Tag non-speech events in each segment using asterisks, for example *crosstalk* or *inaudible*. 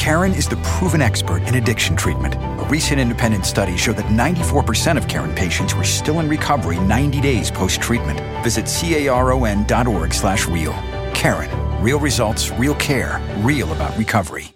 Caron is the proven expert in addiction treatment. A recent independent study showed that 94% of Caron patients were still in recovery 90 days post-treatment. Visit caron.org slash real. Caron. Real results, real care, real about recovery.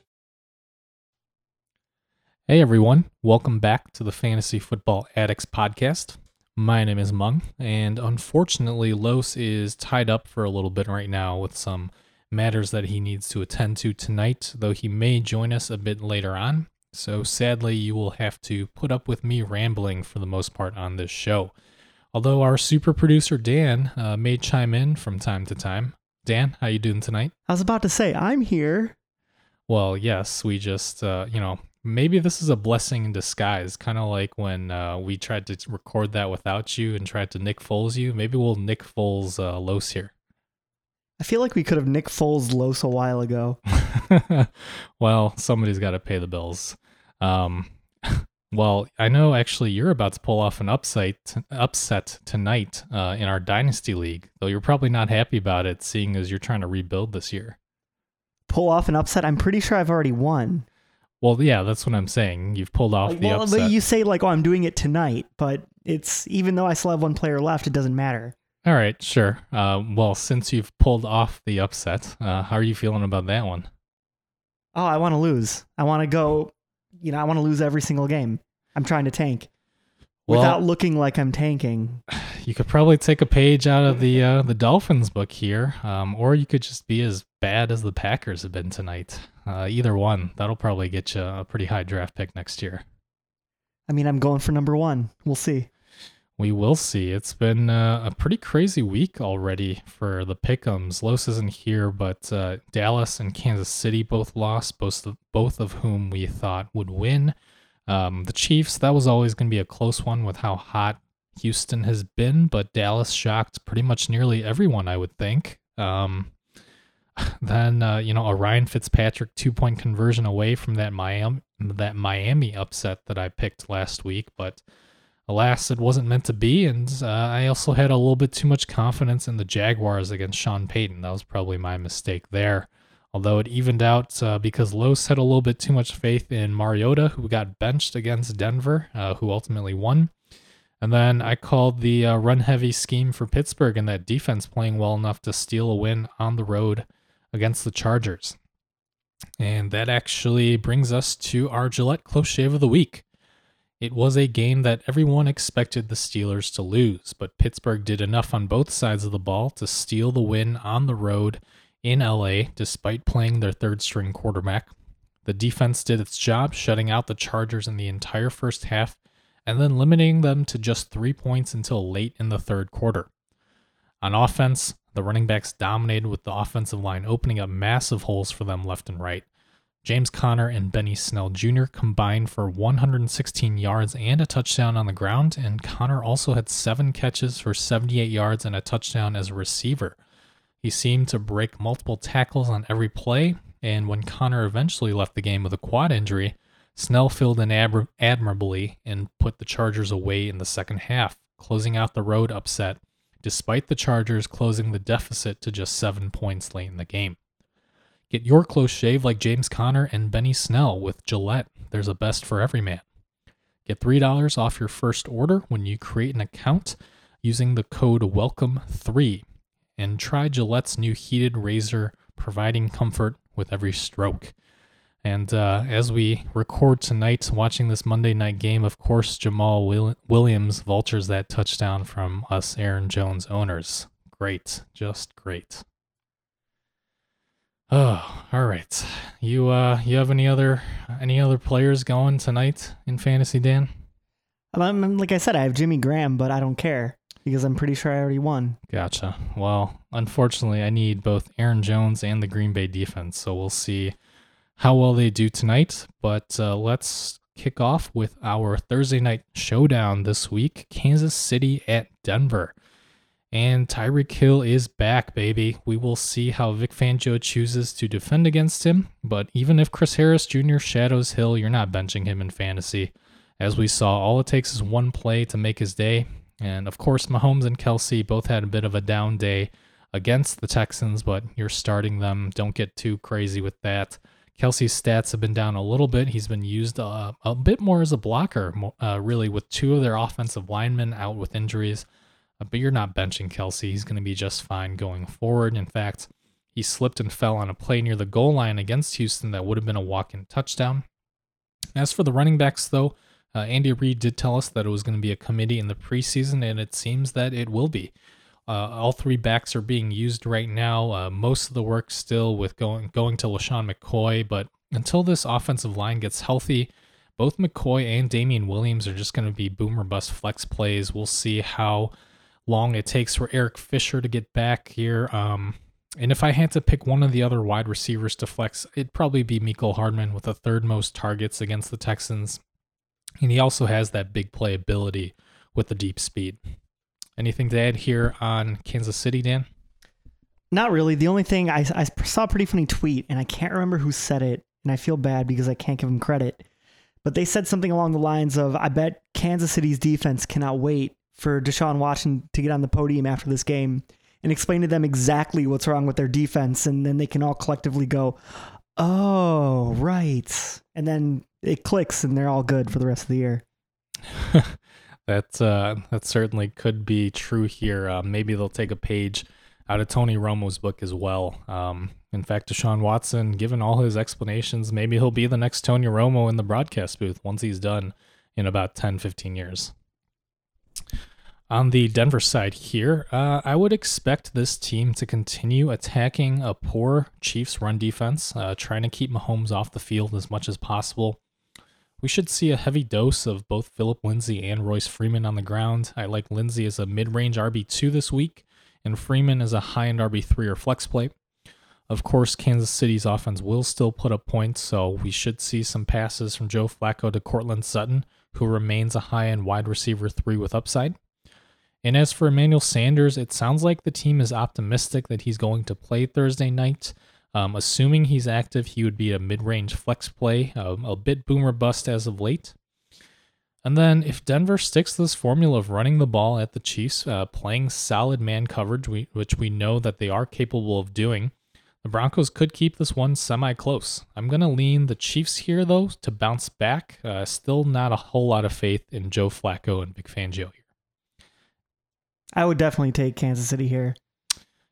Hey everyone, welcome back to the Fantasy Football Addicts podcast. My name is Mung, and unfortunately, Los is tied up for a little bit right now with some matters that he needs to attend to tonight, though he may join us a bit later on. So sadly, you will have to put up with me rambling for the most part on this show. Although our super producer Dan uh, may chime in from time to time. Dan, how you doing tonight? I was about to say I'm here. Well, yes, we just uh, you know maybe this is a blessing in disguise, kind of like when uh, we tried to record that without you and tried to Nick Foles you. Maybe we'll Nick Foles uh, Los here. I feel like we could have Nick Foles Los a while ago. *laughs* well, somebody's got to pay the bills. Um, *laughs* well, I know actually you're about to pull off an upset upset tonight uh, in our dynasty league, though you're probably not happy about it, seeing as you're trying to rebuild this year. Pull off an upset? I'm pretty sure I've already won. Well, yeah, that's what I'm saying. You've pulled off Like, the well, upset. but you say like, "Oh, I'm doing it tonight," but it's even though I still have one player left, it doesn't matter. All right, sure. Uh, well, since you've pulled off the upset, uh, how are you feeling about that one? Oh, I want to lose. I want to go. You know, I want to lose every single game. I'm trying to tank Well- without looking like I'm tanking. *sighs* You could probably take a page out of the uh, the Dolphins book here, um, or you could just be as bad as the Packers have been tonight. Uh, either one, that'll probably get you a pretty high draft pick next year. I mean, I'm going for number one. We'll see. We will see. It's been uh, a pretty crazy week already for the Pickums. Los isn't here, but uh, Dallas and Kansas City both lost, both of, both of whom we thought would win. Um, the Chiefs, that was always going to be a close one with how hot Houston has been, but Dallas shocked pretty much nearly everyone, I would think. Um, *laughs* then, uh, you know, Ryan Fitzpatrick two point conversion away from that Miami, that Miami upset that I picked last week, but alas, it wasn't meant to be. And uh, I also had a little bit too much confidence in the Jaguars against Sean Payton. That was probably my mistake there. Although it evened out uh, because Los had a little bit too much faith in Mariota, who got benched against Denver, uh, who ultimately won. And then I called the uh, run heavy scheme for Pittsburgh and that defense playing well enough to steal a win on the road against the Chargers. And that actually brings us to our Gillette Close Shave of the Week. It was a game that everyone expected the Steelers to lose, but Pittsburgh did enough on both sides of the ball to steal the win on the road in LA despite playing their third string quarterback. The defense did its job, shutting out the Chargers in the entire first half and then limiting them to just three points until late in the third quarter. On offense, the running backs dominated with the offensive line opening up massive holes for them left and right. James Conner and Benny Snell Jr. combined for 116 yards and a touchdown on the ground, and Conner also had seven catches for 78 yards and a touchdown as a receiver. He seemed to break multiple tackles on every play, and when Conner eventually left the game with a quad injury, Snell filled in admir- admirably and put the Chargers away in the second half, closing out the road upset, despite the Chargers closing the deficit to just seven points late in the game. Get your close shave like James Conner and Benny Snell with Gillette. There's a best for every man. Get $3 off your first order when you create an account using the code WELCOME3 and try Gillette's new heated razor, providing comfort with every stroke. And uh, as we record tonight, watching this Monday night game, of course, Jamal Will- Williams vultures that touchdown from us Aaron Jones owners. Great, just great. Oh, all right. You uh, you have any other any other players going tonight in fantasy, Dan? Like I said, I have Jimmy Graham, but I don't care because I'm pretty sure I already won. Gotcha. Well, unfortunately, I need both Aaron Jones and the Green Bay defense, so we'll see how well they do tonight. But uh, let's kick off with our Thursday night showdown this week Kansas City at Denver. And Tyreek Hill is back, baby. We will see how Vic Fangio chooses to defend against him. But even if Chris Harris Jr. shadows Hill, you're not benching him in fantasy. As we saw, all it takes is one play to make his day. And of course, Mahomes and Kelce both had a bit of a down day against the Texans, but you're starting them. Don't get too crazy with that. Kelce's stats have been down a little bit. He's been used uh, a bit more as a blocker, uh, really, with two of their offensive linemen out with injuries. But you're not benching Kelce. He's going to be just fine going forward. In fact, he slipped and fell on a play near the goal line against Houston that would have been a walk in touchdown. As for the running backs, though, uh, Andy Reid did tell us that it was going to be a committee in the preseason, and it seems that it will be. Uh, all three backs are being used right now. Uh, most of the work still with going going to LeSean McCoy, but until this offensive line gets healthy, both McCoy and Damien Williams are just going to be boomer bust flex plays. We'll see how long it takes for Eric Fisher to get back here. Um, and if I had to pick one of the other wide receivers to flex, it'd probably be Mecole Hardman with the third most targets against the Texans. And he also has that big playability with the deep speed. Anything to add here on Kansas City, Dan? Not really. The only thing I, I saw a pretty funny tweet, and I can't remember who said it, and I feel bad because I can't give him credit. But they said something along the lines of, I bet Kansas City's defense cannot wait for Deshaun Watson to get on the podium after this game and explain to them exactly what's wrong with their defense. And then they can all collectively go, oh, right. And then it clicks and they're all good for the rest of the year. *laughs* that uh, that certainly could be true here. Uh, maybe they'll take a page out of Tony Romo's book as well. Um, in fact, Deshaun Watson, given all his explanations, maybe he'll be the next Tony Romo in the broadcast booth once he's done in about 10, 15 years. On the Denver side here, uh, I would expect this team to continue attacking a poor Chiefs run defense, uh, trying to keep Mahomes off the field as much as possible. We should see a heavy dose of both Philip Lindsay and Royce Freeman on the ground. I like Lindsay as a mid range RB2 this week, and Freeman as a high end RB3 or flex play. Of course, Kansas City's offense will still put up points, so we should see some passes from Joe Flacco to Courtland Sutton, who remains a high end wide receiver 3 with upside. And as for Emmanuel Sanders, it sounds like the team is optimistic that he's going to play Thursday night. Um, assuming he's active, he would be a mid range flex play, um, a bit boomer bust as of late. And then if Denver sticks to this formula of running the ball at the Chiefs, uh, playing solid man coverage, we, which we know that they are capable of doing, the Broncos could keep this one semi close. I'm going to lean the Chiefs here, though, to bounce back. Uh, still not a whole lot of faith in Joe Flacco and Vic Fangio here. I would definitely take Kansas City here.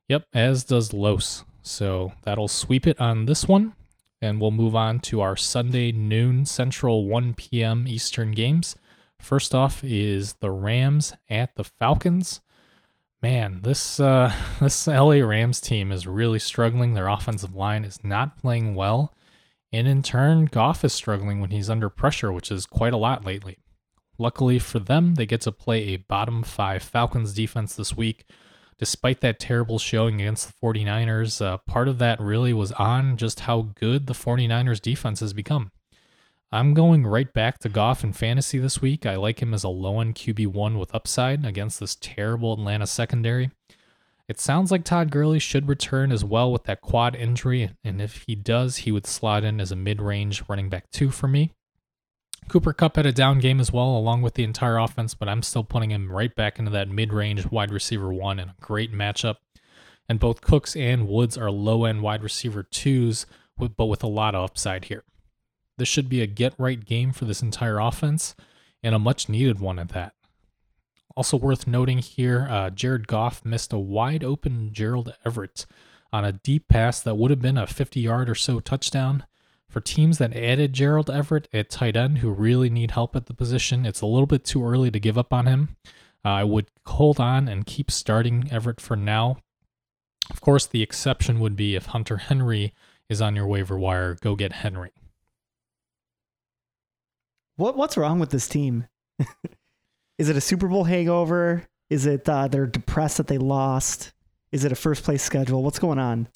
Yep, as does Los. So that'll sweep it on this one. And we'll move on to our Sunday noon Central 1 p.m. Eastern games. First off is the Rams at the Falcons. Man, this uh, *laughs* this LA Rams team is really struggling. Their offensive line is not playing well, and in turn, Goff is struggling when he's under pressure, which is quite a lot lately. Luckily for them, they get to play a bottom five Falcons defense this week. Despite that terrible showing against the 49ers, uh, part of that really was on just how good the 49ers defense has become. I'm going right back to Goff in fantasy this week. I like him as a low end QB1 with upside against this terrible Atlanta secondary. It sounds like Todd Gurley should return as well with that quad injury, and if he does, he would slot in as a mid range running back two for me. Cooper Kupp had a down game as well, along with the entire offense, but I'm still putting him right back into that mid range wide receiver one in a great matchup. And both Cooks and Woods are low end wide receiver twos, but with a lot of upside here. This should be a get right game for this entire offense, and a much needed one at that. Also worth noting here, uh, Jared Goff missed a wide open Gerald Everett on a deep pass that would have been a 50 yard or so touchdown. For teams that added Gerald Everett at tight end who really need help at the position, it's a little bit too early to give up on him. Uh, I would hold on and keep starting Everett for now. Of course, the exception would be if Hunter Henry is on your waiver wire, go get Henry. What what's wrong with this team? *laughs* is it a Super Bowl hangover? Is it uh, they're depressed that they lost? Is it a first place schedule? What's going on?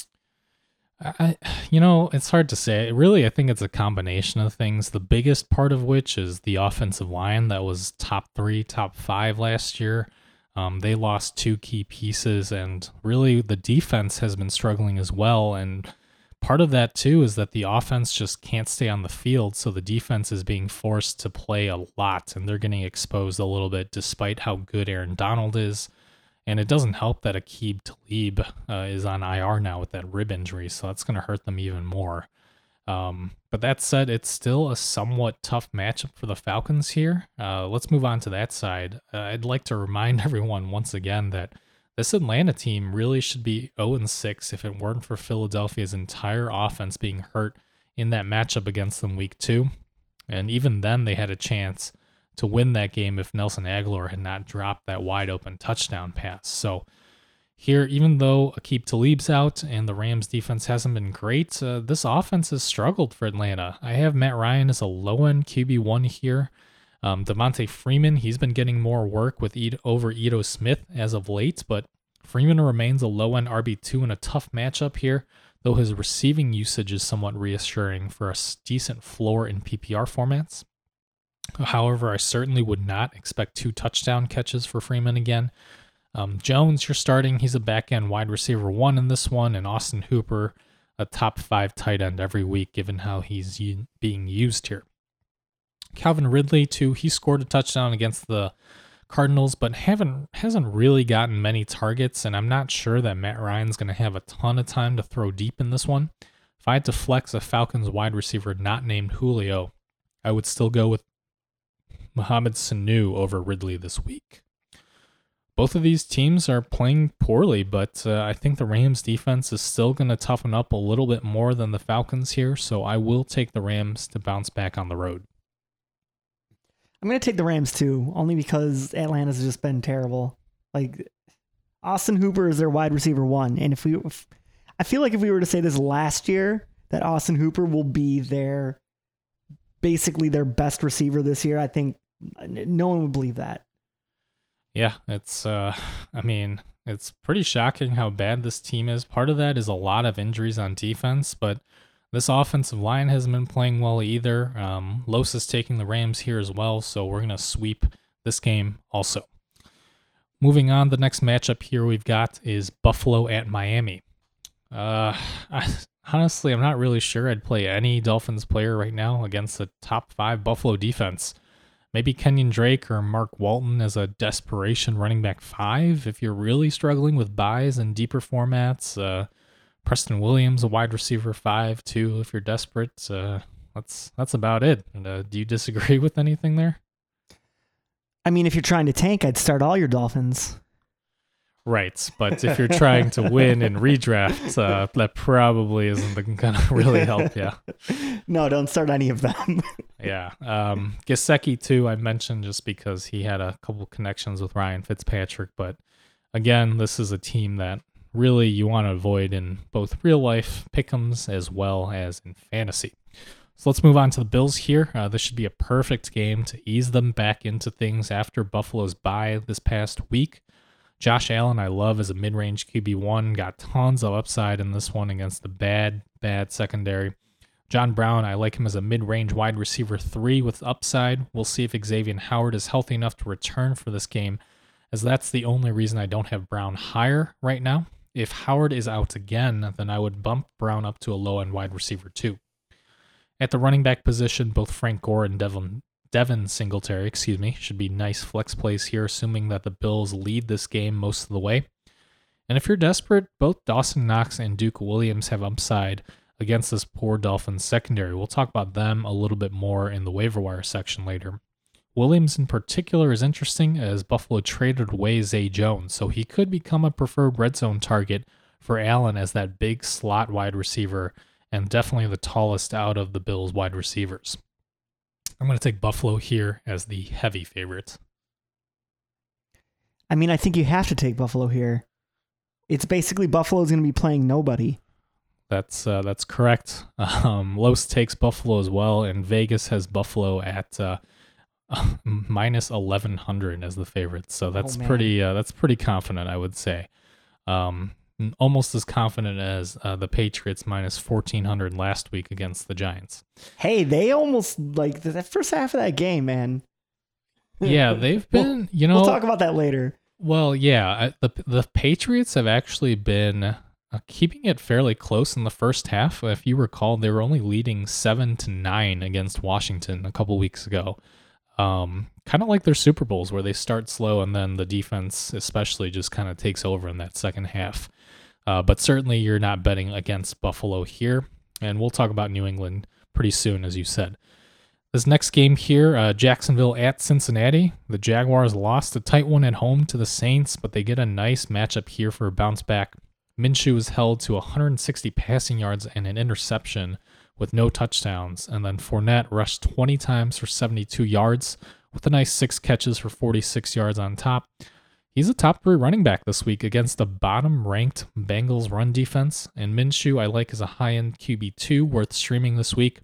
I, you know, it's hard to say. Really, I think it's a combination of things. The biggest part of which is the offensive line that was top three, top five last year. Um, they lost two key pieces, and really the defense has been struggling as well. And part of that too is that the offense just can't stay on the field, so the defense is being forced to play a lot, and they're getting exposed a little bit, despite how good Aaron Donald is. And it doesn't help that Aqib Talib uh, is on IR now with that rib injury, so that's going to hurt them even more. Um, but that said, it's still a somewhat tough matchup for the Falcons here. Uh, let's move on to that side. Uh, I'd like to remind *laughs* everyone once again that this Atlanta team really should be 0 6 if it weren't for Philadelphia's entire offense being hurt in that matchup against them week two. And even then, they had a chance to win that game if Nelson Agholor had not dropped that wide open touchdown pass. So, here, even though Aqib Talib's out and the Rams defense hasn't been great, uh, this offense has struggled for Atlanta. I have Matt Ryan as a low end QB1 here. Um, Devonta Freeman, he's been getting more work with Ed- over Ito Smith as of late, but Freeman remains a low end RB2 in a tough matchup here, though his receiving usage is somewhat reassuring for a decent floor in PPR formats. However, I certainly would not expect two touchdown catches for Freeman again. Um, Jones, you're starting. He's a back end wide receiver one in this one, and Austin Hooper, a top five tight end every week, given how he's u- being used here. Calvin Ridley, too, he scored a touchdown against the Cardinals, but haven't hasn't really gotten many targets, and I'm not sure that Matt Ryan's going to have a ton of time to throw deep in this one. If I had to flex a Falcons wide receiver not named Julio, I would still go with Mohamed Sanu over Ridley this week both of these teams are playing poorly, but uh, I think the Rams defense is still going to toughen up a little bit more than the Falcons here. So I will take the Rams to bounce back on the road. I'm going to take the Rams too, only because Atlanta's just been terrible. Like Austin Hooper is their wide receiver one, and if we, if, I feel like if we were to say this last year that Austin Hooper will be their basically their best receiver this year, I think no one would believe that. Yeah, it's uh I mean, it's pretty shocking how bad this team is. Part of that is a lot of injuries on defense, but this offensive line hasn't been playing well either. Um, Los is taking the Rams here as well, so we're gonna sweep this game also. Moving on, the next matchup here we've got is Buffalo at Miami. Uh, I, honestly, I'm not really sure I'd play any Dolphins player right now against the top five Buffalo defense maybe Kenyon Drake or Mark Walton as a desperation running back five if you're really struggling with byes and deeper formats. Uh, Preston Williams, a wide receiver five too, if you're desperate. Uh, that's that's about it. Uh, do you disagree *laughs* with anything there? I mean, if you're trying to tank, I'd start all your Dolphins. Right, but if you're trying to win in redraft, uh, that probably isn't *laughs* going to really help you. *laughs* No, don't start any of them. *laughs* yeah, um, too. I mentioned just because he had a couple connections with Ryan Fitzpatrick, but again, this is a team that really you want to avoid in both real life pick'ems as well as in fantasy. So let's move on to the Bills here. Uh, this should be a perfect game to ease them back into things after Buffalo's bye this past week. Josh Allen, I love as a mid range QB1. Got tons of upside in this one against the bad, bad secondary. John Brown, I like him as a mid range wide receiver three with upside. We'll see if Xavier Howard is healthy enough to return for this game, as that's the only reason I don't have Brown higher right now. If Howard is out again, then I would bump Brown up to a low end wide receiver two. At the running back position, both Frank Gore and Devin Devin Singletary, excuse me, should be nice flex plays here, assuming that the Bills lead this game most of the way. And if you're desperate, both Dawson Knox and Duke Williams have upside against this poor Dolphins secondary. We'll talk about them a little bit more in the waiver wire section later. Williams in particular is interesting as Buffalo traded away Zay Jones, so he could become a preferred red zone target for Allen as that big slot wide receiver and definitely the tallest out of the Bills wide receivers. I'm going to take Buffalo here as the heavy favorite. I mean, I think you have to take Buffalo here. It's basically Buffalo's going to be playing nobody. That's uh, that's correct. Um, Los takes Buffalo as well, and Vegas has Buffalo at uh, *laughs* minus eleven hundred as the favorite. So that's oh, pretty uh, that's pretty confident, I would say. Um, almost as confident as uh, the Patriots minus 1400 last week against the Giants. Hey, they almost like the first half of that game, man. Yeah, *laughs* they've been, we'll, you know, we'll talk about that later. Well, yeah, the the Patriots have actually been uh, keeping it fairly close in the first half. If you recall, they were only leading 7 to 9 against Washington a couple weeks ago. Um, kind of like their Super Bowls where they start slow and then the defense especially just kind of takes over in that second half. Uh, but certainly you're not betting against Buffalo here. And we'll talk about New England pretty soon, as you said. This next game here, uh, Jacksonville at Cincinnati. The Jaguars lost a tight one at home to the Saints, but they get a nice matchup here for a bounce back. Minshew was held to 160 passing yards and an interception with no touchdowns, and then Fournette rushed 20 times for 72 yards with a nice six catches for 46 yards on top. He's a top three running back this week against the bottom ranked Bengals run defense, and Minshew I like as a high end QB2 worth streaming this week.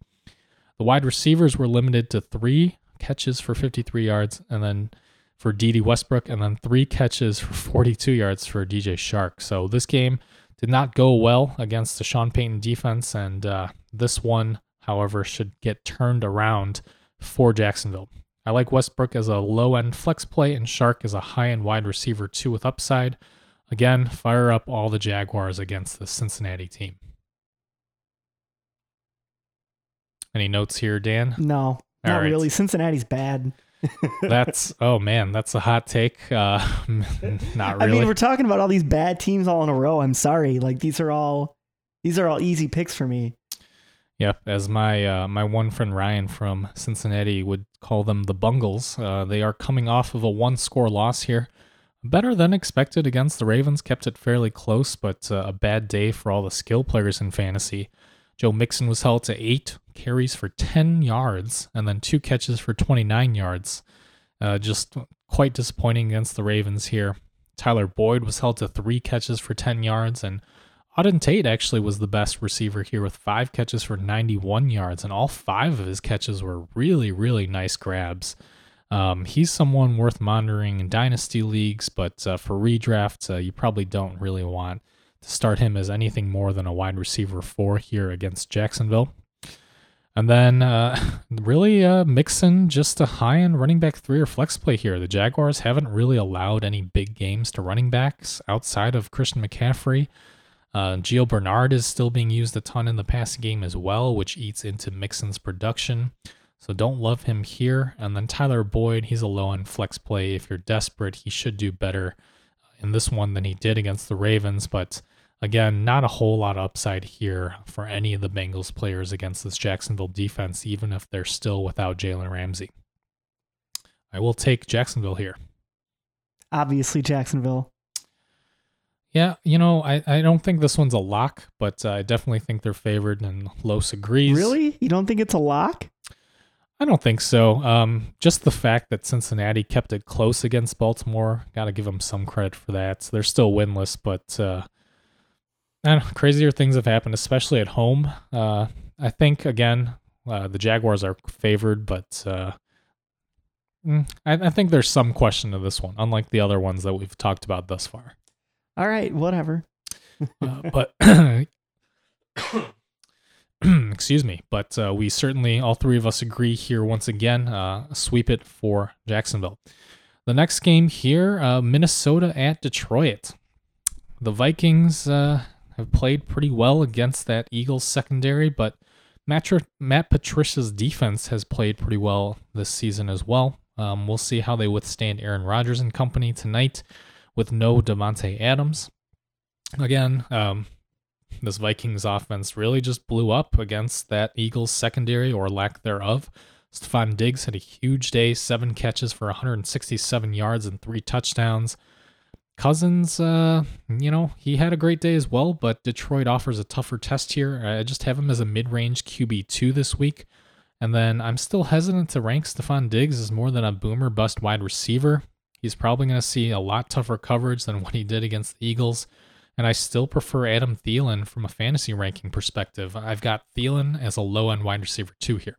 The wide receivers were limited to three catches for 53 yards, and then for Dede Westbrook, and then three catches for 42 yards for DJ Chark. So this game did not go well against the Sean Payton defense, and uh, this one, however, should get turned around for Jacksonville. I like Westbrook as a low end flex play and Chark as a high end wide receiver, too, with upside. Again, fire up all the Jaguars against the Cincinnati team. Any notes here, Dan? No, not right. really. Cincinnati's bad. *laughs* that's oh man, that's a hot take. Uh, *laughs* not really. I mean, we're talking about all these bad teams all in a row. I'm sorry, like these are all these are all easy picks for me. Yep, as my uh, my one friend Ryan from Cincinnati would call them the Bungles. Uh, they are coming off of a one score loss here. Better than expected against the Ravens, kept it fairly close, but uh, a bad day for all the skill players in fantasy. Joe Mixon was held to eight carries for 10 yards and then two catches for 29 yards. Uh, just quite disappointing against the Ravens here. Tyler Boyd was held to three catches for 10 yards, and Auden Tate actually was the best receiver here with five catches for 91 yards, and all five of his catches were really, really nice grabs. Um, he's someone worth monitoring in dynasty leagues, but uh, for redraft, uh, you probably don't really want to start him as anything more than a wide receiver four here against Jacksonville. And then uh, *laughs* really uh, Mixon just a high end running back three or flex play here. The Jaguars haven't really allowed any big games to running backs outside of Christian McCaffrey. Uh, Gio Bernard is still being used a ton in the passing game as well, which eats into Mixon's production. So don't love him here. And then Tyler Boyd, he's a low end flex play. If you're desperate, he should do better in this one than he did against the Ravens. But again, not a whole lot of upside here for any of the Bengals players against this Jacksonville defense, even if they're still without Jalen Ramsey. I will take Jacksonville here. Obviously, Jacksonville. Yeah, you know, I, I don't think this one's a lock, but uh, I definitely think they're favored, and Los agrees. Really? You don't think it's a lock? I don't think so. Um, just the fact that Cincinnati kept it close against Baltimore, got to give them some credit for that. They're still winless, but uh, know, crazier things have happened, especially at home. Uh, I think again, uh, the Jaguars are favored, but uh, mm, I, I think there's some question to this one, unlike the other ones that we've talked about thus far. All right, whatever. uh, but *coughs* *coughs* excuse me, but uh, we certainly all three of us agree here once again. Uh, sweep it for Jacksonville. The next game here, uh, Minnesota at Detroit. The Vikings uh, have played pretty well against that Eagles secondary, but Matt, Matt Patricia's defense has played pretty well this season as well. Um, we'll see how they withstand Aaron Rodgers and company tonight with no Davante Adams. Again, um, this Vikings offense really just blew up against that Eagles secondary or lack thereof. Stefon Diggs had a huge day, seven catches for 167 yards and three touchdowns. Cousins, uh, you know, he had a great day as well, but Detroit offers a tougher test here. I just have him as a mid range QB2 this week. And then I'm still hesitant to rank Stefon Diggs as more than a boomer bust wide receiver. He's probably going to see a lot tougher coverage than what he did against the Eagles. And I still prefer Adam Thielen from a fantasy ranking perspective. I've got Thielen as a low end wide receiver two here.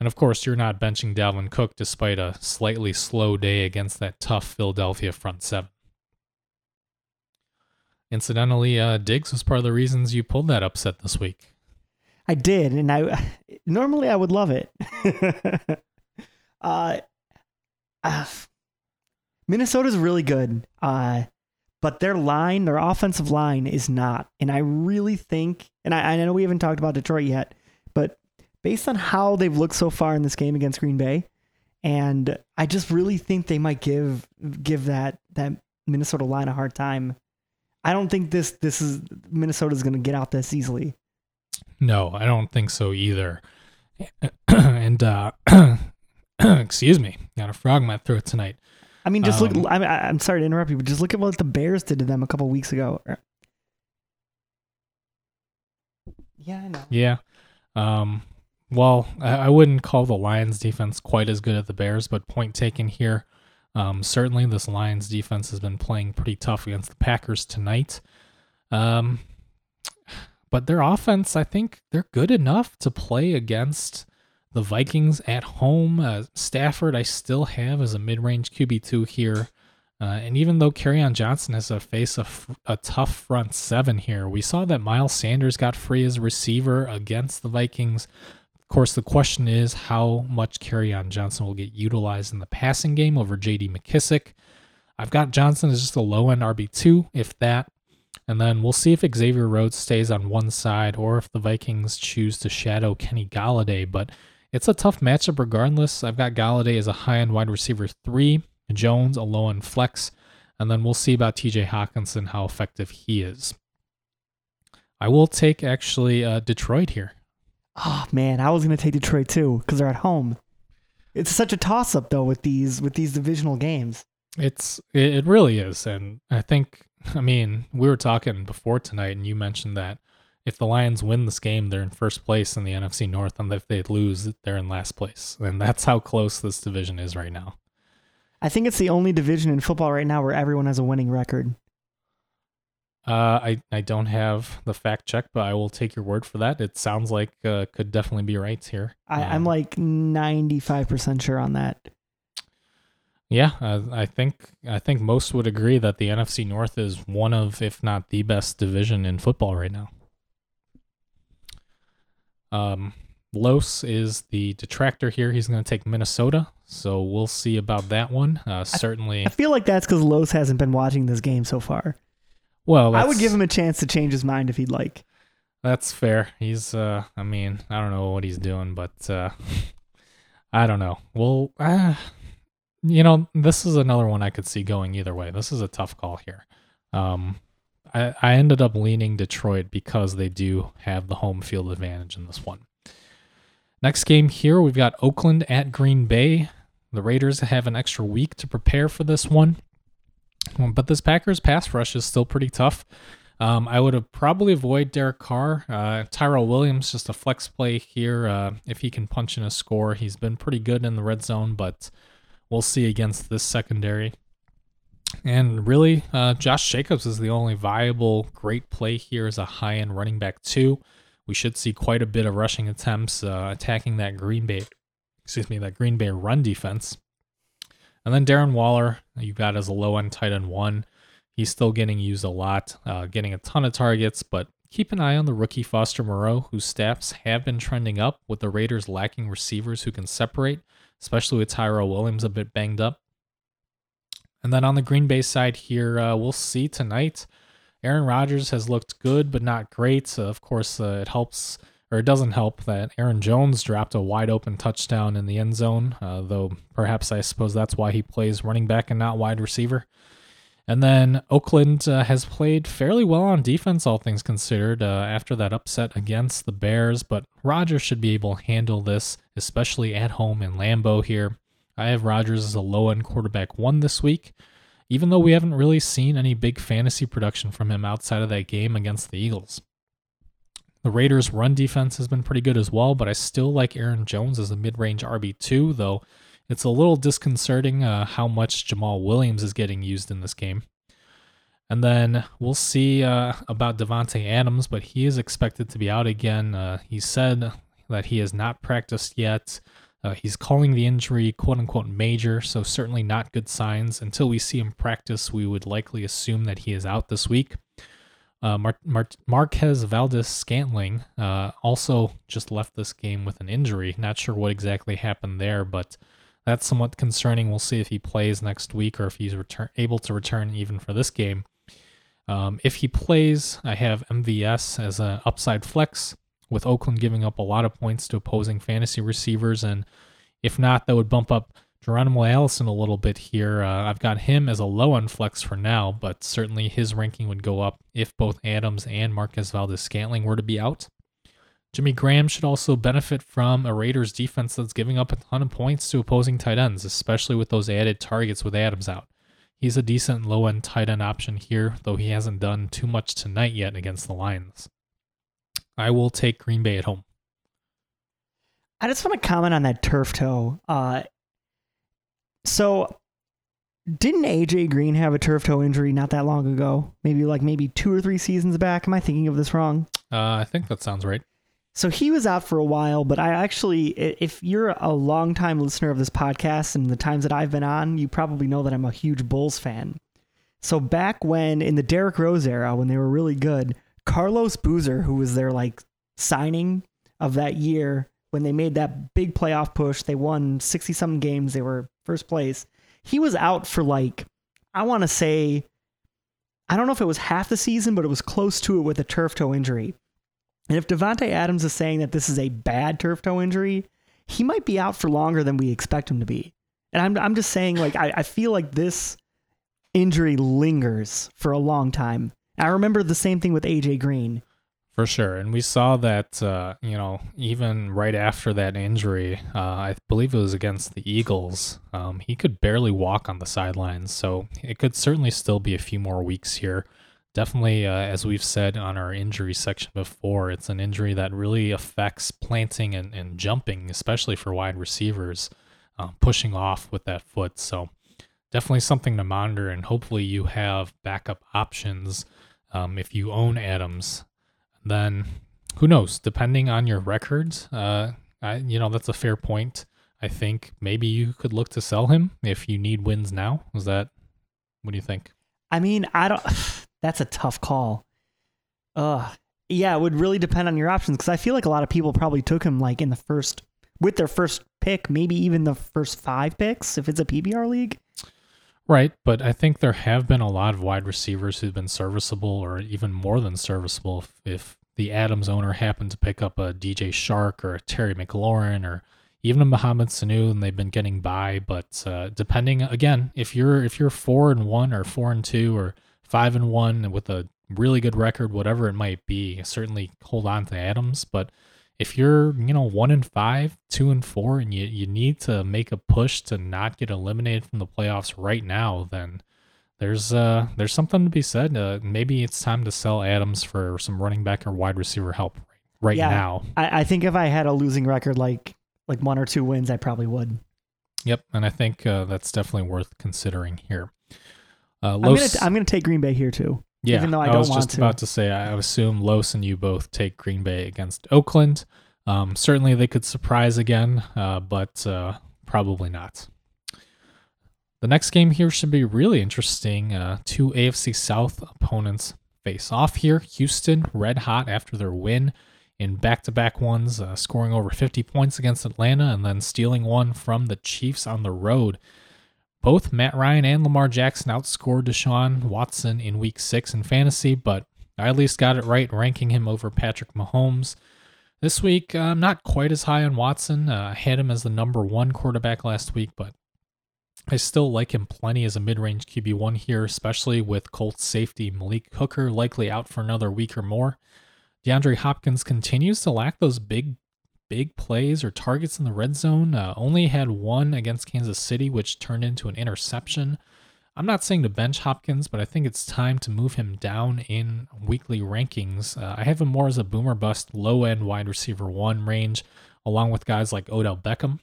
And of course, you're not benching Dalvin Cook despite a slightly slow day against that tough Philadelphia front seven. Incidentally, uh, Diggs was part of the reasons you pulled that upset this week. I did, and I normally I would love it. *laughs* uh, uh, Minnesota's really good, uh, but their line, their offensive line, is not. And I really think, and I, I know we haven't talked about Detroit yet, but based on how they've looked so far in this game against Green Bay, and I just really think they might give give that that Minnesota line a hard time I don't think this this is Minnesota's going to get out this easily. No, I don't think so either. *clears throat* and uh, *clears throat* excuse me, got a frog in my throat tonight. I mean, just Um, look. I mean, I- I'm sorry to interrupt you, but just look at what the Bears did to them a couple weeks ago. Yeah, I know. Yeah. Um, well, I, I wouldn't call the Lions defense quite as good as the Bears, but point taken here. Um, certainly, this Lions defense has been playing pretty tough against the Packers tonight. Um, but their offense, I think they're good enough to play against the Vikings at home. Uh, Stafford, I still have as a mid range QB2 here. Uh, and even though on Johnson has to face a, f- a tough front seven here, we saw that Miles Sanders got free as receiver against the Vikings. Of course, the question is how much on Johnson will get utilized in the passing game over JD McKissic. I've got Johnson as just a low end RB2, if that. And then we'll see if Xavier Rhodes stays on one side or if the Vikings choose to shadow Kenny Golladay. But it's a tough matchup regardless. I've got Golladay as a high end wide receiver three, Jones a low end flex, and then we'll see about TJ Hockenson, how effective he is. I will take actually uh, Detroit here. Oh man, I was gonna take Detroit too because they're at home. It's such a toss up though with these with these divisional games. It's it it really is, and I think I mean we were talking before tonight, and you mentioned that if the Lions win this game, they're in first place in the NFC North, and if they lose, they're in last place, and that's how close this division is right now. I think it's the only division in football right now where everyone has a winning record. Uh, I I don't have the fact check, but I will take your word for that. It sounds like uh, could definitely be right here. I, I'm Um, like 95% sure on that. Yeah, uh, I think I think most would agree that the NFC North is one of, if not the best division in football right now. Um, Los is the detractor here. He's going to take Minnesota, so we'll see about that one. Uh, certainly, I feel like that's because Los hasn't been watching this game so far. well, I would give him a chance to change his mind if he'd like. That's fair. He's uh I mean, I don't know what he's doing, but uh *laughs* I don't know. Well, uh, you know, this is another one I could see going either way. This is a tough call here. Um I I ended up leaning Detroit because they do have the home field advantage in this one. Next game here, we've got Oakland at Green Bay. The Raiders have an extra week to prepare for this one. Um, But this Packers pass rush is still pretty tough. Um, I would have probably avoid Derek Carr. Uh, Tyrell Williams, just a flex play here. Uh, if he can punch in a score, he's been pretty good in the red zone, but we'll see against this secondary. And really, uh, Josh Jacobs is the only viable great play here as a high end running back, too. We should see quite a bit of rushing attempts uh, attacking that Green Bay, excuse me, that Green Bay run defense. And then Darren Waller, you got as a low end tight end one. He's still getting used a lot, uh, getting a ton of targets, but keep an eye on the rookie Foster Moreau, whose stats have been trending up with the Raiders lacking receivers who can separate, especially with Tyrell Williams a bit banged up. And then on the Green Bay side here, uh, we'll see tonight. Aaron Rodgers has looked good, but not great. Uh, of course, uh, it helps, or it doesn't help, that Aaron Jones dropped a wide open touchdown in the end zone, uh, though perhaps I suppose that's why he plays running back and not wide receiver. And then Oakland uh, has played fairly well on defense, all things considered, uh, after that upset against the Bears. But Rodgers should be able to handle this, especially at home in Lambeau here. I have Rodgers as a low end quarterback one this week, even though we haven't really seen any big fantasy production from him outside of that game against the Eagles. The Raiders' run defense has been pretty good as well, but I still like Aaron Jones as a mid range RB2, though it's a little disconcerting uh, how much Jamaal Williams is getting used in this game. And then we'll see uh, about Davante Adams, but he is expected to be out again. Uh, he said that he has not practiced yet. Uh, he's calling the injury "quote unquote" major, so certainly not good signs. Until we see him practice, we would likely assume that he is out this week. Uh, Mar- Mar- Marquez Valdes Scantling uh, also just left this game with an injury. Not sure what exactly happened there, but that's somewhat concerning. We'll see if he plays next week or if he's able to return even for this game. Um, if he plays, I have MVS as an upside flex, with Oakland giving up a lot of points to opposing fantasy receivers, and if not, that would bump up Geronimo Allison a little bit here. Uh, I've got him as a low end flex for now, but certainly his ranking would go up if both Adams and Marquez Valdes Scantling were to be out. Jimmy Graham should also benefit from a Raiders defense that's giving up a ton of points to opposing tight ends, especially with those added targets with Adams out. He's a decent low end tight end option here, though he hasn't done too much tonight yet against the Lions. I will take Green Bay at home. I just want to comment on that turf toe. Uh, so, didn't AJ Green have a turf toe injury not that long ago? Maybe like maybe two or three seasons back. Am I thinking of this wrong? Uh, I think that sounds right. So he was out for a while, but I actually, if you're a longtime listener of this podcast and the times that I've been on, you probably know that I'm a huge Bulls fan. So back when in the Derrick Rose era, when they were really good, Carlos Boozer, who was their like signing of that year, when they made that big playoff push, they won 60 some games, they were first place. He was out for like, I want to say, I don't know if it was half the season, but it was close to it with a turf toe injury. And if Davante Adams is saying that this is a bad turf toe injury, he might be out for longer than we expect him to be. And I'm I'm just saying, like, I, I feel like this injury lingers for a long time. I remember the same thing with AJ Green. For sure. And we saw that, uh, you know, even right after that injury, uh, I believe it was against the Eagles, um, he could barely walk on the sidelines. So it could certainly still be a few more weeks here definitely, uh, as we've said on our injury section before, it's an injury that really affects planting and, and jumping, especially for wide receivers, um, pushing off with that foot. So, definitely something to monitor, and hopefully, you have backup options. Um, if you own Adams, then who knows? Depending on your records, uh, I, you know, that's a fair point. I think maybe you could look to sell him if you need wins now. Is that what do you think? I mean, I don't. *sighs* That's a tough call. Uh, yeah, it would really depend on your options because I feel like a lot of people probably took him like in the first with their first pick, maybe even the first five picks if it's a PPR league. Right, but I think there have been a lot of wide receivers who've been serviceable or even more than serviceable if, if the Adams owner happened to pick up a DJ Chark or a Terry McLaurin or even a Mohamed Sanu and they've been getting by. But uh, depending again, if you're if you're four and one or four and two or five and one with a really good record, whatever it might be, certainly hold on to Adams. But if you're, you know, one and five, two and four, and you, you need to make a push to not get eliminated from the playoffs right now, then there's uh there's something to be said. Uh, maybe it's time to sell Adams for some running back or wide receiver help right yeah, now. I, I think if I had a losing record like like one or two wins, I probably would. Yep, and I think uh, that's definitely worth considering here. Uh, Los, I'm gonna I'm gonna take Green Bay here too. Yeah, even though I, I was just to. about to say I assume Los and you both take Green Bay against Oakland. Um, certainly they could surprise again, uh, but uh, probably not. The next game here should be really interesting. Uh, two AFC South opponents face off here. Houston red hot after their win in back-to-back ones, uh, scoring over 50 points against Atlanta and then stealing one from the Chiefs on the road. Both Matt Ryan and Lamar Jackson outscored Deshaun Watson in week six in fantasy, but I at least got it right ranking him over Patrick Mahomes. This week, I'm not quite as high on Watson. Uh, I had him as the number one quarterback last week, but I still like him plenty as a mid range QB1 here, especially with Colts safety Malik Hooker likely out for another week or more. DeAndre Hopkins continues to lack those big big plays or targets in the red zone. Uh, only had one against Kansas City, which turned into an interception. I'm not saying to bench Hopkins, but I think it's time to move him down in weekly rankings. Uh, I have him more as a boomer bust, low end wide receiver one range, along with guys like Odell Beckham.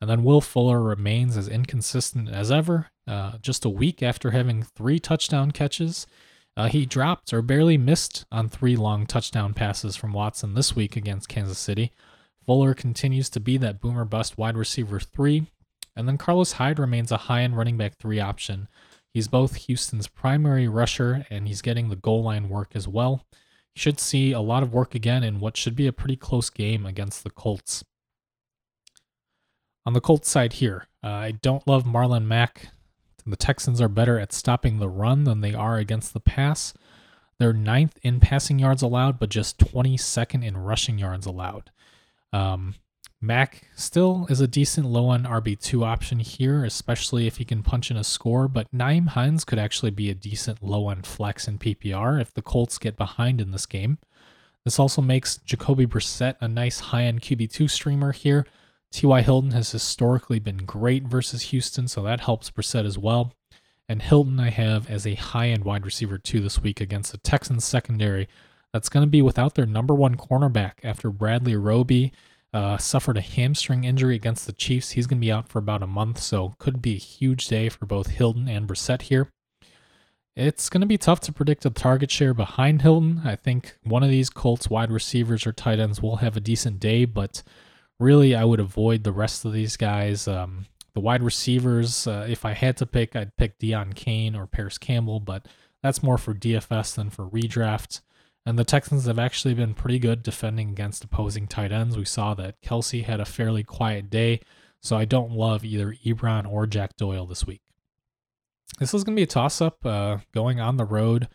And then Will Fuller remains as inconsistent as ever. Uh, just a week after having three touchdown catches, uh, he dropped or barely missed on three long touchdown passes from Watson this week against Kansas City. Fuller continues to be that boomer bust wide receiver three. And then Carlos Hyde remains a high end running back three option. He's both Houston's primary rusher and he's getting the goal line work as well. He should see a lot of work again in what should be a pretty close game against the Colts. On the Colts side here, uh, I don't love Marlon Mack. The Texans are better at stopping the run than they are against the pass. They're ninth in passing yards allowed, but just 22nd in rushing yards allowed. Um, Mack still is a decent low end RB2 option here, especially if he can punch in a score, but Nyheim Hines could actually be a decent low end flex in PPR if the Colts get behind in this game. This also makes Jacoby Brissett a nice high end QB2 streamer here. T.Y. Hilton has historically been great versus Houston, so that helps Brissett as well. And Hilton, I have as a high end wide receiver too this week against the Texans secondary. That's going to be without their number one cornerback after Bradley Roby uh, suffered a hamstring injury against the Chiefs. He's going to be out for about a month, so could be a huge day for both Hilton and Brissett here. It's going to be tough to predict a target share behind Hilton. I think one of these Colts wide receivers or tight ends will have a decent day, but really I would avoid the rest of these guys. Um, the wide receivers, uh, if I had to pick, I'd pick Deon Cain or Parris Campbell, but that's more for DFS than for redraft. And the Texans have actually been pretty good defending against opposing tight ends. We saw that Kelce had a fairly quiet day, so I don't love either Ebron or Jack Doyle this week. This is going to be a toss up uh, going on the road.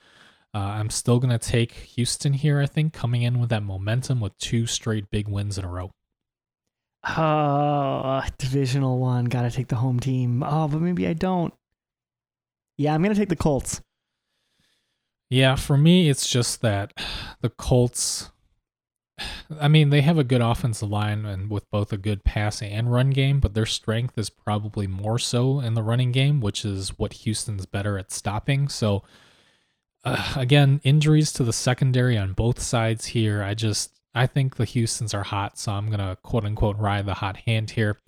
Uh, I'm still going to take Houston here, I think, coming in with that momentum with two straight big wins in a row. Oh, divisional one. Got to take the home team. Oh, but maybe I don't. Yeah, I'm going to take the Colts. Yeah, for me, it's just that *sighs* the Colts. *sighs* I mean, they have a good offensive line and with both a good pass and run game, but their strength is probably more so in the running game, which is what Houston's better at stopping. So, uh, again, injuries to the secondary on both sides here. I just I think the Houston's are hot, so I'm gonna quote unquote ride the hot hand here.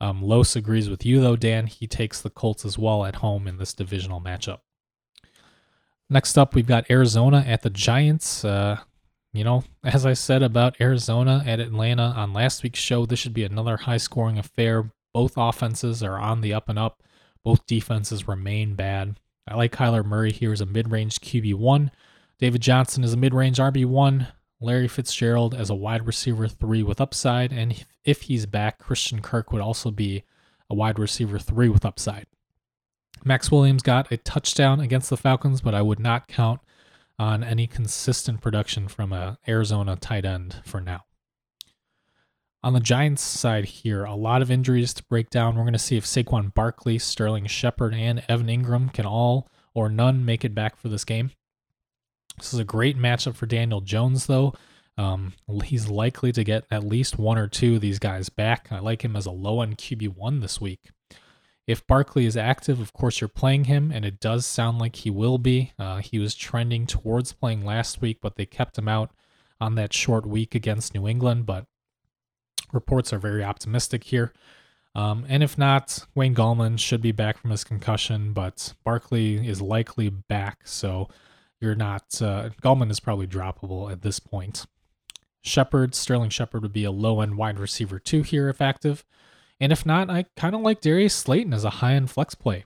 Um, Los agrees with you though, Dan. He takes the Colts as well at home in this divisional matchup. Next up, we've got Arizona at the Giants. Uh, you know, as I said about Arizona at Atlanta on last week's show, this should be another high scoring affair. Both offenses are on the up and up, both defenses remain bad. I like Kyler Murray here as a mid range QB1. David Johnson is a mid range RB1. Larry Fitzgerald as a wide receiver three with upside. And if he's back, Christian Kirk would also be a wide receiver three with upside. Maxx Williams got a touchdown against the Falcons, but I would not count on any consistent production from a Arizona tight end for now. On the Giants side here, a lot of injuries to break down. We're going to see if Saquon Barkley, Sterling Shepard, and Evan Engram can all or none make it back for this game. This is a great matchup for Daniel Jones, though. Um, he's likely to get at least one or two of these guys back. I like him as a low end QB1 this week. If Barkley is active, of course, you're playing him, and it does sound like he will be. Uh, he was trending towards playing last week, but they kept him out on that short week against New England. But reports are very optimistic here. Um, and if not, Wayne Gallman should be back from his concussion, but Barkley is likely back, so you're not. Uh, Gallman is probably droppable at this point. Shepard, Sterling Shepard would be a low end wide receiver too here if active. And if not, I kind of like Darius Slayton as a high end flex play.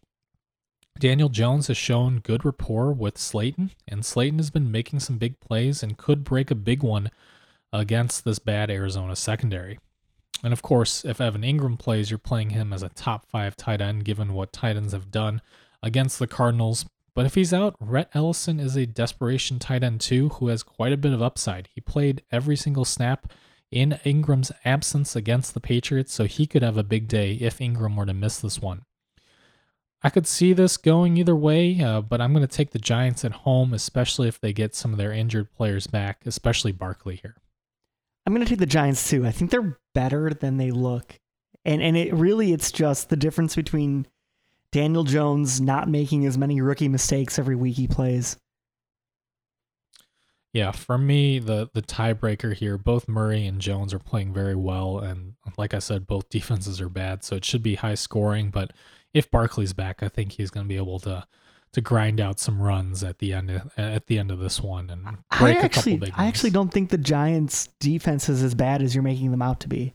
Daniel Jones has shown good rapport with Slayton, and Slayton has been making some big plays and could break a big one against this bad Arizona secondary. And of course, if Evan Engram plays, you're playing him as a top five tight end, given what tight ends have done against the Cardinals. But if he's out, Rhett Ellison is a desperation tight end too, who has quite a bit of upside. He played every single snap in Engram's absence against the Patriots, so he could have a big day if Engram were to miss this one. I could see this going either way, uh, but I'm going to take the Giants at home, especially if they get some of their injured players back, especially Barkley here. I'm going to take the Giants too. I think they're better than they look. And and it really it's just the difference between Daniel Jones not making as many rookie mistakes every week he plays yeah, for me, the the tiebreaker here, both Murray and Jones are playing very well, and like I said, both *laughs* defenses are bad, so it should be high scoring. But if Barkley's back, I think he's going to be able to to grind out some runs at the end of, at the end of this one and break I actually, a couple big. I actually don't think the Giants' defense is as bad as you're making them out to be.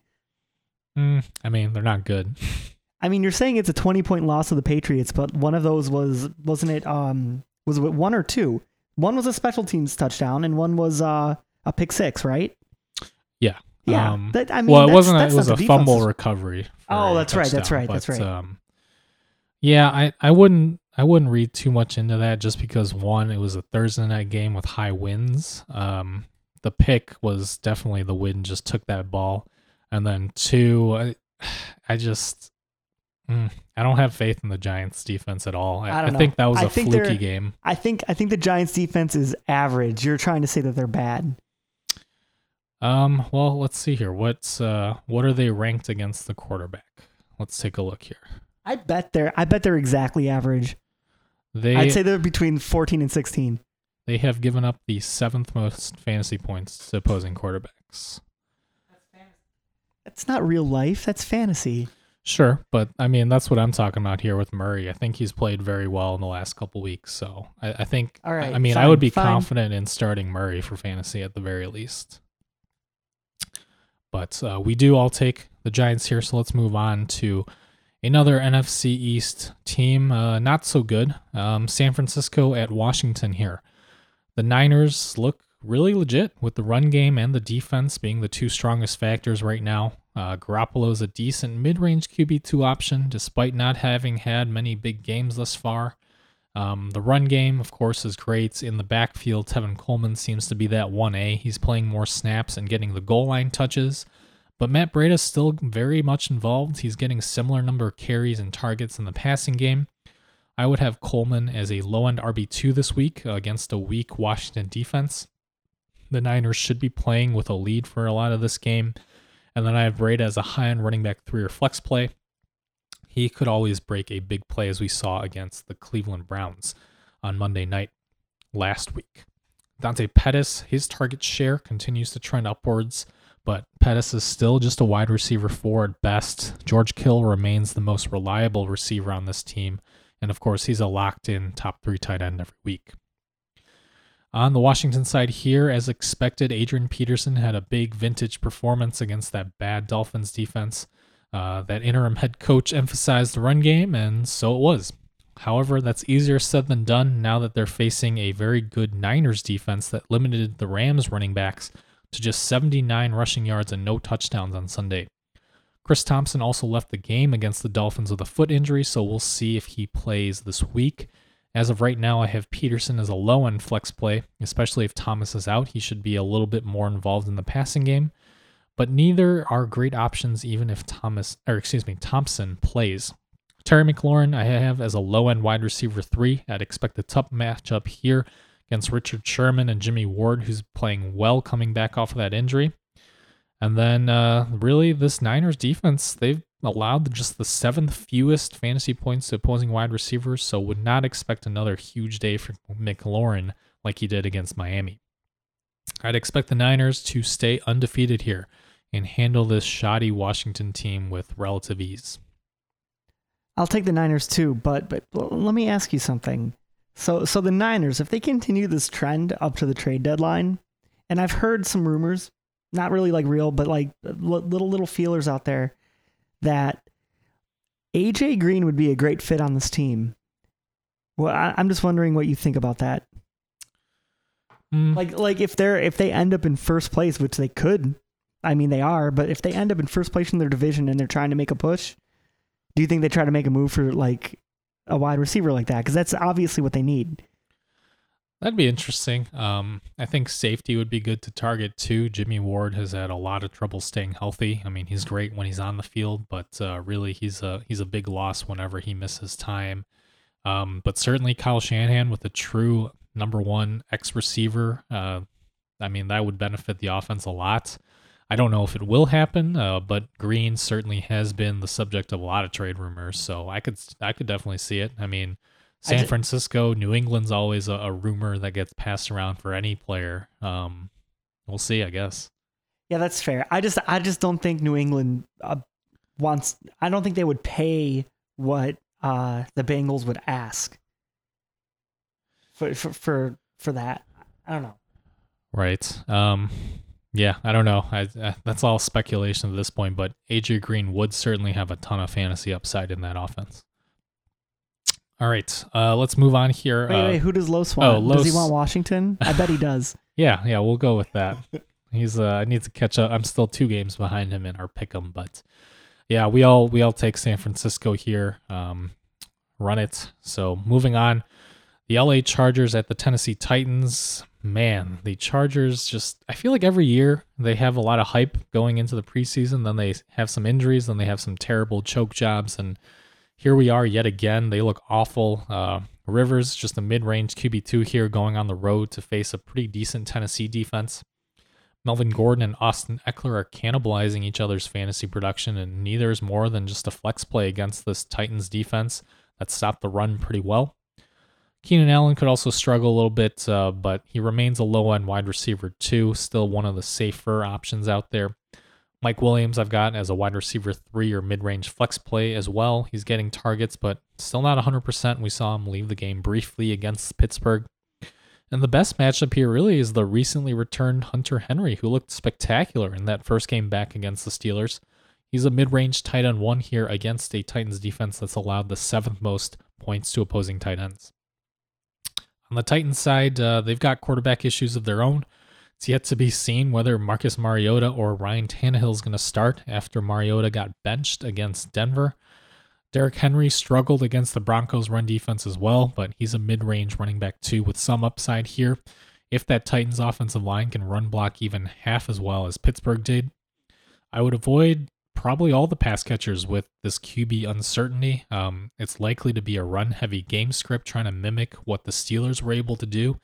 Mm, I mean, they're not good. *laughs* I mean, you're saying it's a 20 point loss to the Patriots, but one of those was wasn't it? Um, was it one or two? One was a special teams touchdown, and one was uh, a pick six, right? Yeah. Yeah. Um, that, I mean, well, it wasn't. That's it was a defense. fumble recovery. Oh, that's right. That's right. But, That's right. Um, yeah, I, I wouldn't I wouldn't read too much into that just because one, it was a Thursday night game with high winds. Um, the pick was definitely the wind just took that ball, and then two, I, *sighs* I just Mm, I don't have faith in the Giants defense at all. I, I I, don't think that was I a think fluky game. I think I think the Giants defense is average. You're trying to say that they're bad. Um, well, let's see here. What's uh what are they ranked against the quarterback? Let's take a look here. I bet they're I bet they're exactly average. They I'd say they're between 14 and 16. they have given up the seventh most fantasy points to opposing quarterbacks. That's, fantasy. That's not real life. That's fantasy. Sure, but I mean that's what I'm talking about here with Murray. I think he's played very well in the last couple weeks, so I, I think. All right, I mean, I would be fine. confident in starting Murray for fantasy at the very least. But uh, we do all take the Giants here, so let's move on to another NFC East team. Uh, not so good. Um, San Francisco at Washington here. The Niners look really legit with the run game and the defense being the two strongest factors right now. Uh, Garoppolo's a decent mid-range QB2 option, despite not having had many big games thus far. Um, the run game, of course, is great. In the backfield, Tevin Coleman seems to be that 1A. He's playing more snaps and getting the goal line touches. But Matt Breida is still very much involved. He's getting similar number of carries and targets in the passing game. I would have Coleman as a low end RB2 this week against a weak Washington defense. The Niners should be playing with a lead for a lot of this game. And then I have Breida as a high end running back three or flex play. He could always break a big play as we saw against the Cleveland Browns on Monday night last week. Dante Pettis, his target share continues to trend upwards, but Pettis is still just a wide receiver four at best. George Kittle remains the most reliable receiver on this team, and of course, he's a locked in top three tight end every week. On the Washington side here, as expected, Adrian Peterson had a big vintage performance against that bad Dolphins defense. Uh, that interim head coach emphasized the run game, and so it was. However, that's easier said than done now that they're facing a very good Niners defense that limited the Rams running backs to just 79 rushing yards and no touchdowns on Sunday. Chris Thompson also left the game against the Dolphins with a foot injury, so we'll see if he plays this week. As of right now, I have Peterson as a low end flex play, especially if Thomas is out. He should be a little bit more involved in the passing game, but neither are great options even if Thomas, or excuse me, Thompson plays. Terry McLaurin, I have as a low end wide receiver three. I'd expect a tough matchup here against Richard Sherman and Jimmy Ward, who's playing well coming back off of that injury. And then, uh, really, this Niners defense, they've allowed just the seventh fewest fantasy points to opposing wide receivers, so would not expect another huge day for McLaurin like he did against Miami. I'd expect the Niners to stay undefeated here and handle this shoddy Washington team with relative ease. I'll take the Niners too, but but let me ask you something. So so the Niners, if they continue this trend up to the trade deadline, and I've heard some rumors, not really like real, but like little little feelers out there that AJ Green would be a great fit on this team. Well, I, I'm just wondering what you think about that. Mm, Like like if they're if they end up in first place, which they could, I mean they are, but if they end up in first place in their division and they're trying to make a push, do you think they try to make a move for like a wide receiver like that? Because that's obviously what they need. That'd be interesting. Um, I think safety would be good to target too. Jimmy Ward has had a lot of trouble staying healthy. I mean, he's great when he's on the field, but uh, really, he's a he's a big loss whenever he misses time. Um, but certainly, Kyle Shanahan with a true number one X receiver. Uh, I mean, that would benefit the offense a lot. I don't know if it will happen, uh, but Green certainly has been the subject of a lot of trade rumors, so I could I could definitely see it. I mean, San ju- Francisco, New England's always a, a rumor that gets passed around for any player. Um, we'll see, I guess. Yeah, that's fair. I just I just don't think New England uh, wants. I don't think they would pay what uh, the Bengals would ask for for for, for that. I don't know. Right. Um, yeah, I don't know. I, I that's all speculation at this point, but AJ Green would certainly have a ton of fantasy upside in that offense. All right, uh, let's move on here. Wait, uh, wait, who does Los want? oh, does he want Washington? I bet he does. *laughs* Yeah, yeah, we'll go with that. He's uh I need to catch up. I'm still two games behind him in our pick'em, but yeah, we all we all take San Francisco here. Um run it. So moving on. The LA Chargers at the Tennessee Titans. Man, the Chargers just I feel like every year they have a lot of hype going into the preseason, then they have some injuries, then they have some terrible choke jobs and here we are yet again. They look awful. Uh, Rivers, just a mid range QB2 here, going on the road to face a pretty decent Tennessee defense. Melvin Gordon and Austin Ekeler are cannibalizing each other's fantasy production, and neither is more than just a flex play against this Titans defense that stopped the run pretty well. Keenan Allen could also struggle a little bit, uh, but he remains a low end wide receiver, too. Still one of the safer options out there. Mike Williams, I've got as a wide receiver three or mid range flex play as well. He's getting targets, but still not 100%. We saw him leave the game briefly against Pittsburgh. And the best matchup here really is the recently returned Hunter Henry, who looked spectacular in that first game back against the Steelers. He's a mid range tight end one here against a Titans defense that's allowed the seventh most points to opposing tight ends. On the Titans side, uh, they've got quarterback issues of their own. It's yet to be seen whether Marcus Mariota or Ryan Tannehill is going to start after Mariota got benched against Denver. Derrick Henry struggled against the Broncos' run defense as well, but he's a mid range running back too with some upside here. If that Titans offensive line can run block even half as well as Pittsburgh did, I would avoid probably all the pass catchers with this QB uncertainty. Um, it's likely to be a run heavy game script trying to mimic what the Steelers were able to do.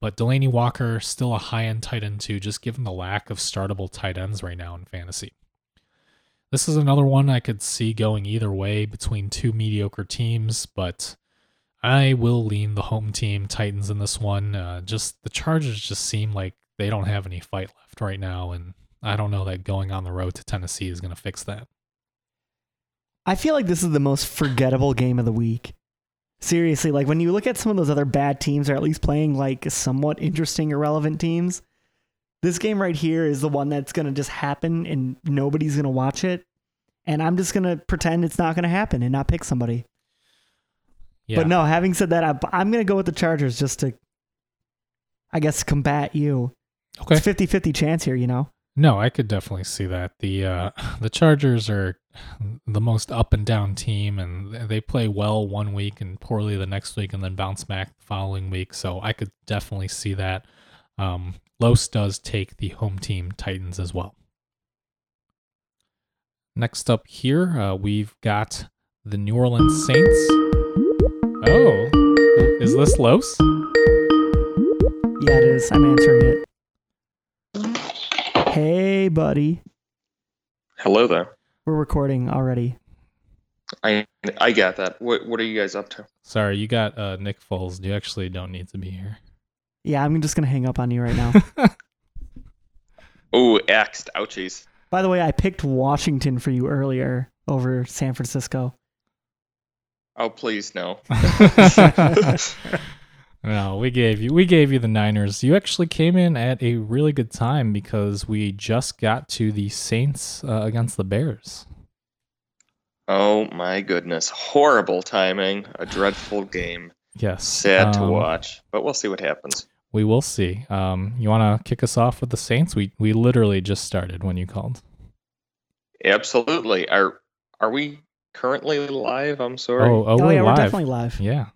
But Delanie Walker, still a high end tight end too, just given the lack of startable tight ends right now in fantasy. This is another one I could see going either way between two mediocre teams, but I will lean the home team Titans in this one. Uh, just the Chargers just seem like they don't have any fight left right now, and I don't know that going on the road to Tennessee is going to fix that. I feel like this is the most forgettable game of the week. Seriously, like when you look at some of those other bad teams, or at least playing like somewhat interesting, irrelevant teams, this game right here is the one that's going to just happen and nobody's going to watch it. And I'm just going to pretend it's not going to happen and not pick somebody. Yeah. But no, having said that, I, I'm going to go with the Chargers just to, I guess, combat you. Okay. It's 50 50 chance here, you know? No, I could definitely see that. The uh, *laughs* the Chargers are the most up and down team, and they play well one week and poorly the next week, and then bounce back the following week. So I could definitely see that. Um, Los does take the home team Titans as well. Next up here, uh, we've got the New Orleans Saints. Oh, is this Los? Yeah, it is. I'm answering it. Hey, buddy. Hello there. We're recording already. I I got that. What what are you guys up to? Sorry, you got uh, Nick Foles. You actually don't need to be here. Yeah, I'm just gonna hang up on you right now. *laughs* oh, axed. Ouchies. By the way, I picked Washington for you earlier over San Francisco. Oh, please no. *laughs* *laughs* no, we gave you we gave you the Niners. You actually came in at a really good time because we just got to the Saints uh, against the Bears. Oh my goodness. Horrible timing. A dreadful game. Yes. Sad um, to watch, but we'll see what happens we will see. Um, you want to kick us off with the Saints? We we literally just started when you called. Absolutely. Are are we currently live? I'm sorry. Oh, oh, oh yeah, live. we're definitely live. Yeah.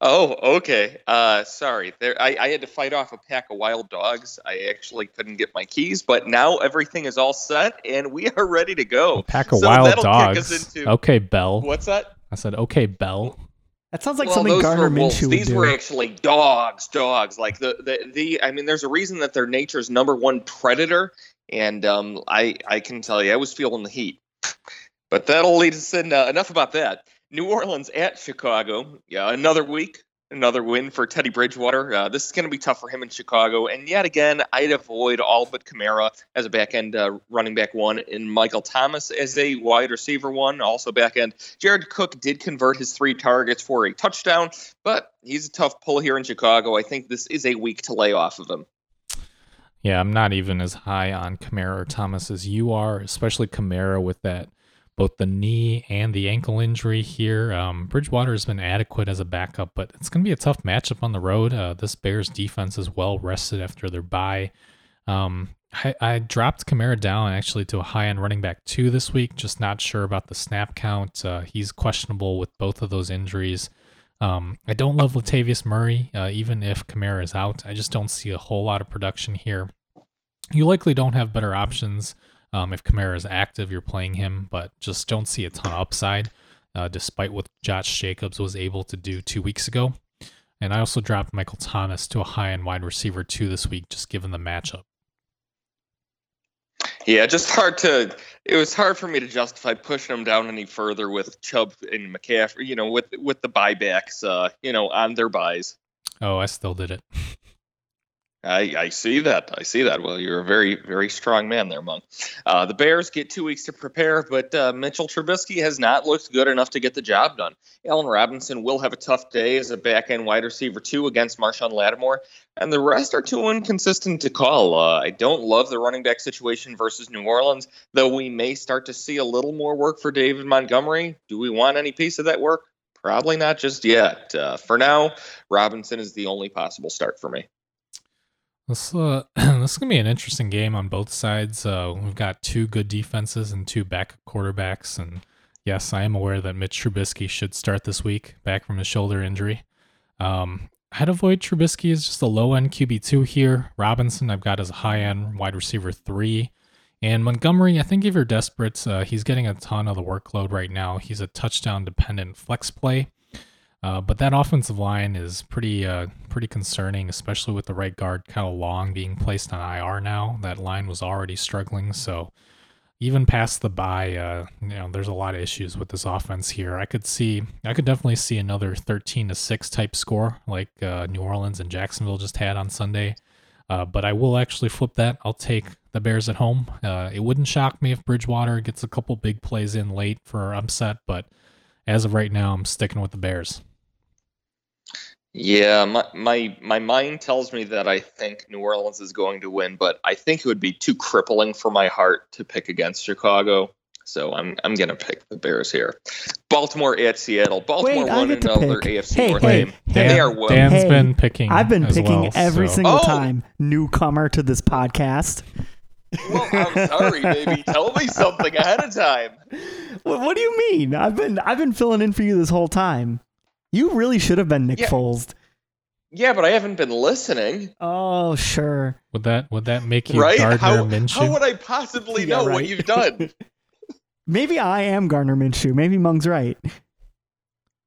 Oh, okay. Uh, sorry. There, I, I had to fight off a pack of wild dogs. I actually couldn't get my keys, but now everything is all set and we are ready to go. A pack of so wild dogs. Into, okay, Bell. What's that? I said, okay, Bell. That sounds like well, something Gardner Minshew would These do. were actually dogs, dogs. Like the, the the I mean, there's a reason that they're nature's number one predator, and um, I I can tell you, I was feeling the heat. But that'll lead us in. Uh, enough about that. New Orleans at Chicago. Yeah, another week another win for Teddy Bridgewater. Uh, this is going to be tough for him in Chicago. And yet again, I'd avoid all but Kamara as a back end uh, running back one and Michael Thomas as a wide receiver one, also back end. Jared Cook did convert his three targets for a touchdown, but he's a tough pull here in Chicago. I think this is a week to lay off of him. Yeah, I'm not even as high on Kamara or Thomas as you are, especially Kamara with that both the knee and the ankle injury here. Um, Bridgewater has been adequate as a backup, but it's going to be a tough matchup on the road. Uh, this Bears defense is well rested after their bye. Um, I, I, dropped Kamara down actually to a high end running back two this week. Just not sure about the snap count. Uh, he's questionable with both of those injuries. Um, I don't love Latavius Murray, uh, even if Kamara is out. I just don't see a whole lot of production here. You likely don't have better options um, if Kamara is active, you're playing him, but just don't see a ton of upside, uh, despite what Josh Jacobs was able to do two weeks ago. And I also dropped Michael Thomas to a high end wide receiver two this week, just given the matchup. Yeah, just hard to. It was hard for me to justify pushing him down any further with Chubb and McCaffrey. You know, with with the buybacks. Uh, you know, on their byes. Oh, I still did it. *laughs* I, I see that. I see that. Well, you're a very, very strong man there, Monk. Uh, the Bears get two weeks to prepare, but uh, Mitchell Trubisky has not looked good enough to get the job done. Allen Robinson will have a tough day as a back end wide receiver, too, against Marshon Lattimore, and the rest are too inconsistent to call. Uh, I don't love the running back situation versus New Orleans, though we may start to see a little more work for David Montgomery. Do we want any piece of that work? Probably not just yet. Uh, for now, Robinson is the only possible start for me. This uh, *clears throat* this is gonna be an interesting game on both sides. Uh, we've got two good defenses and two back quarterbacks, and yes, I am aware that Mitch Trubisky should start this week back from his shoulder injury. Um, I'd avoid Trubisky as just a low end QB two here. Robinson, I've got as a high end wide receiver three, and Montgomery. I think if you're desperate, uh, he's getting a ton of the workload right now. He's a touchdown dependent flex play. Uh, but that offensive line is pretty uh, pretty concerning, especially with the right guard Kyle Long being placed on IR now. That line was already struggling, so even past the bye, uh, you know, there's a lot of issues with this offense here. I could see, I could definitely see another 13 to six type score like uh, New Orleans and Jacksonville just had on Sunday. Uh, but I will actually flip that. I'll take the Bears at home. It wouldn't shock me if Bridgewater gets a couple big plays in late for our upset, but as of right now, I'm sticking with the Bears. Yeah, my, my my mind tells me that I think New Orleans is going to win, but I think it would be too crippling for my heart to pick against Chicago. So I'm I'm gonna pick the Bears here. Baltimore at Seattle. Baltimore Wait, won another pick. AFC hey, North hey, game. Hey, they are well. Dan's Hey, been picking. I've been as picking well, every so- single Oh! time. Newcomer to this podcast. Well, I'm sorry, baby. *laughs* Tell me something ahead of time. What, what do you mean? I've been I've been filling in for you this whole time. You really should have been Nick Yeah. Foles. Yeah, but I haven't been listening, Oh, sure. Would that would that make you right? Gardner How, Minshew? how would I possibly Yeah, know what you've done? *laughs* Maybe I am Gardner Minshew. Maybe Mung's right.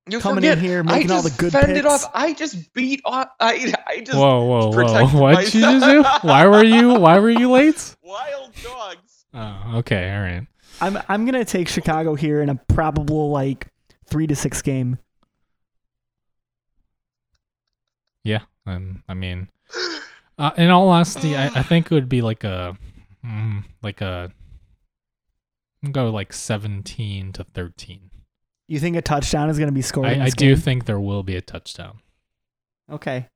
You Coming forget, in here, I making all the good fended picks. off. I just beat off. I I just whoa, whoa, whoa! *laughs* What did you just do? Why were you Why were you late? *laughs* wild dogs. Oh, okay, all right. I'm I'm gonna take Chicago here in a probable like three to six game. Yeah, um, I mean, uh, in all honesty, I, I think it would be like a, mm, like a, I'll go like seventeen to thirteen. You think a touchdown is gonna be scored? in I, I this do think there will be a touchdown. Okay.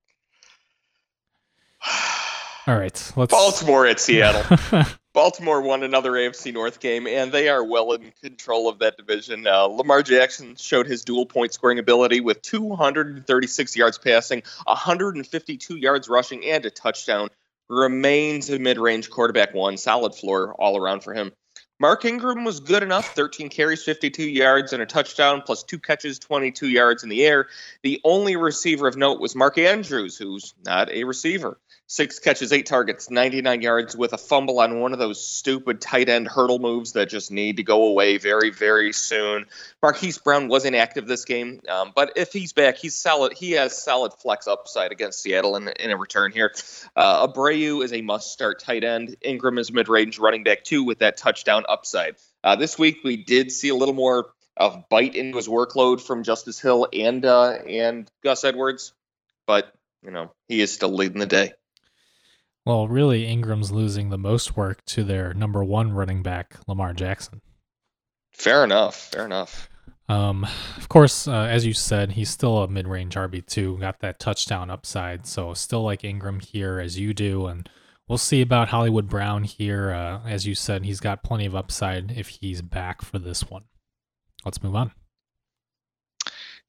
All right, let's. Baltimore at Seattle. *laughs* Baltimore won another AFC North game, and they are well in control of that division. Uh, Lamar Jackson showed his dual point scoring ability with 236 yards passing, 152 yards rushing, and a touchdown. Remains a mid range quarterback one, solid floor all around for him. Mark Ingram was good enough 13 carries, 52 yards, and a touchdown, plus two catches, 22 yards in the air. The only receiver of note was Mark Andrews, who's not a receiver. Six catches, eight targets, 99 yards with a fumble on one of those stupid tight end hurdle moves that just need to go away very, very soon. Marquise Brown was inactive this game, um, but if he's back, he's solid. He has solid flex upside against Seattle in, in a return here. Uh, Andrews is a must-start tight end. Ingram is mid-range running back too with that touchdown upside. Uh, this week we did see a little more of bite into his workload from Justice Hill and uh, and Gus Edwards, but you know he is still leading the day. Well, really, Ingram's losing the most work to their number one running back, Lamar Jackson. Fair enough. Fair enough. Um, of course, uh, as you said, he's still a mid-range RB two. Got that touchdown upside, so still like Ingram here as you do, and we'll see about Hollywood Brown here. Uh, as you said, he's got plenty of upside if he's back for this one. Let's move on.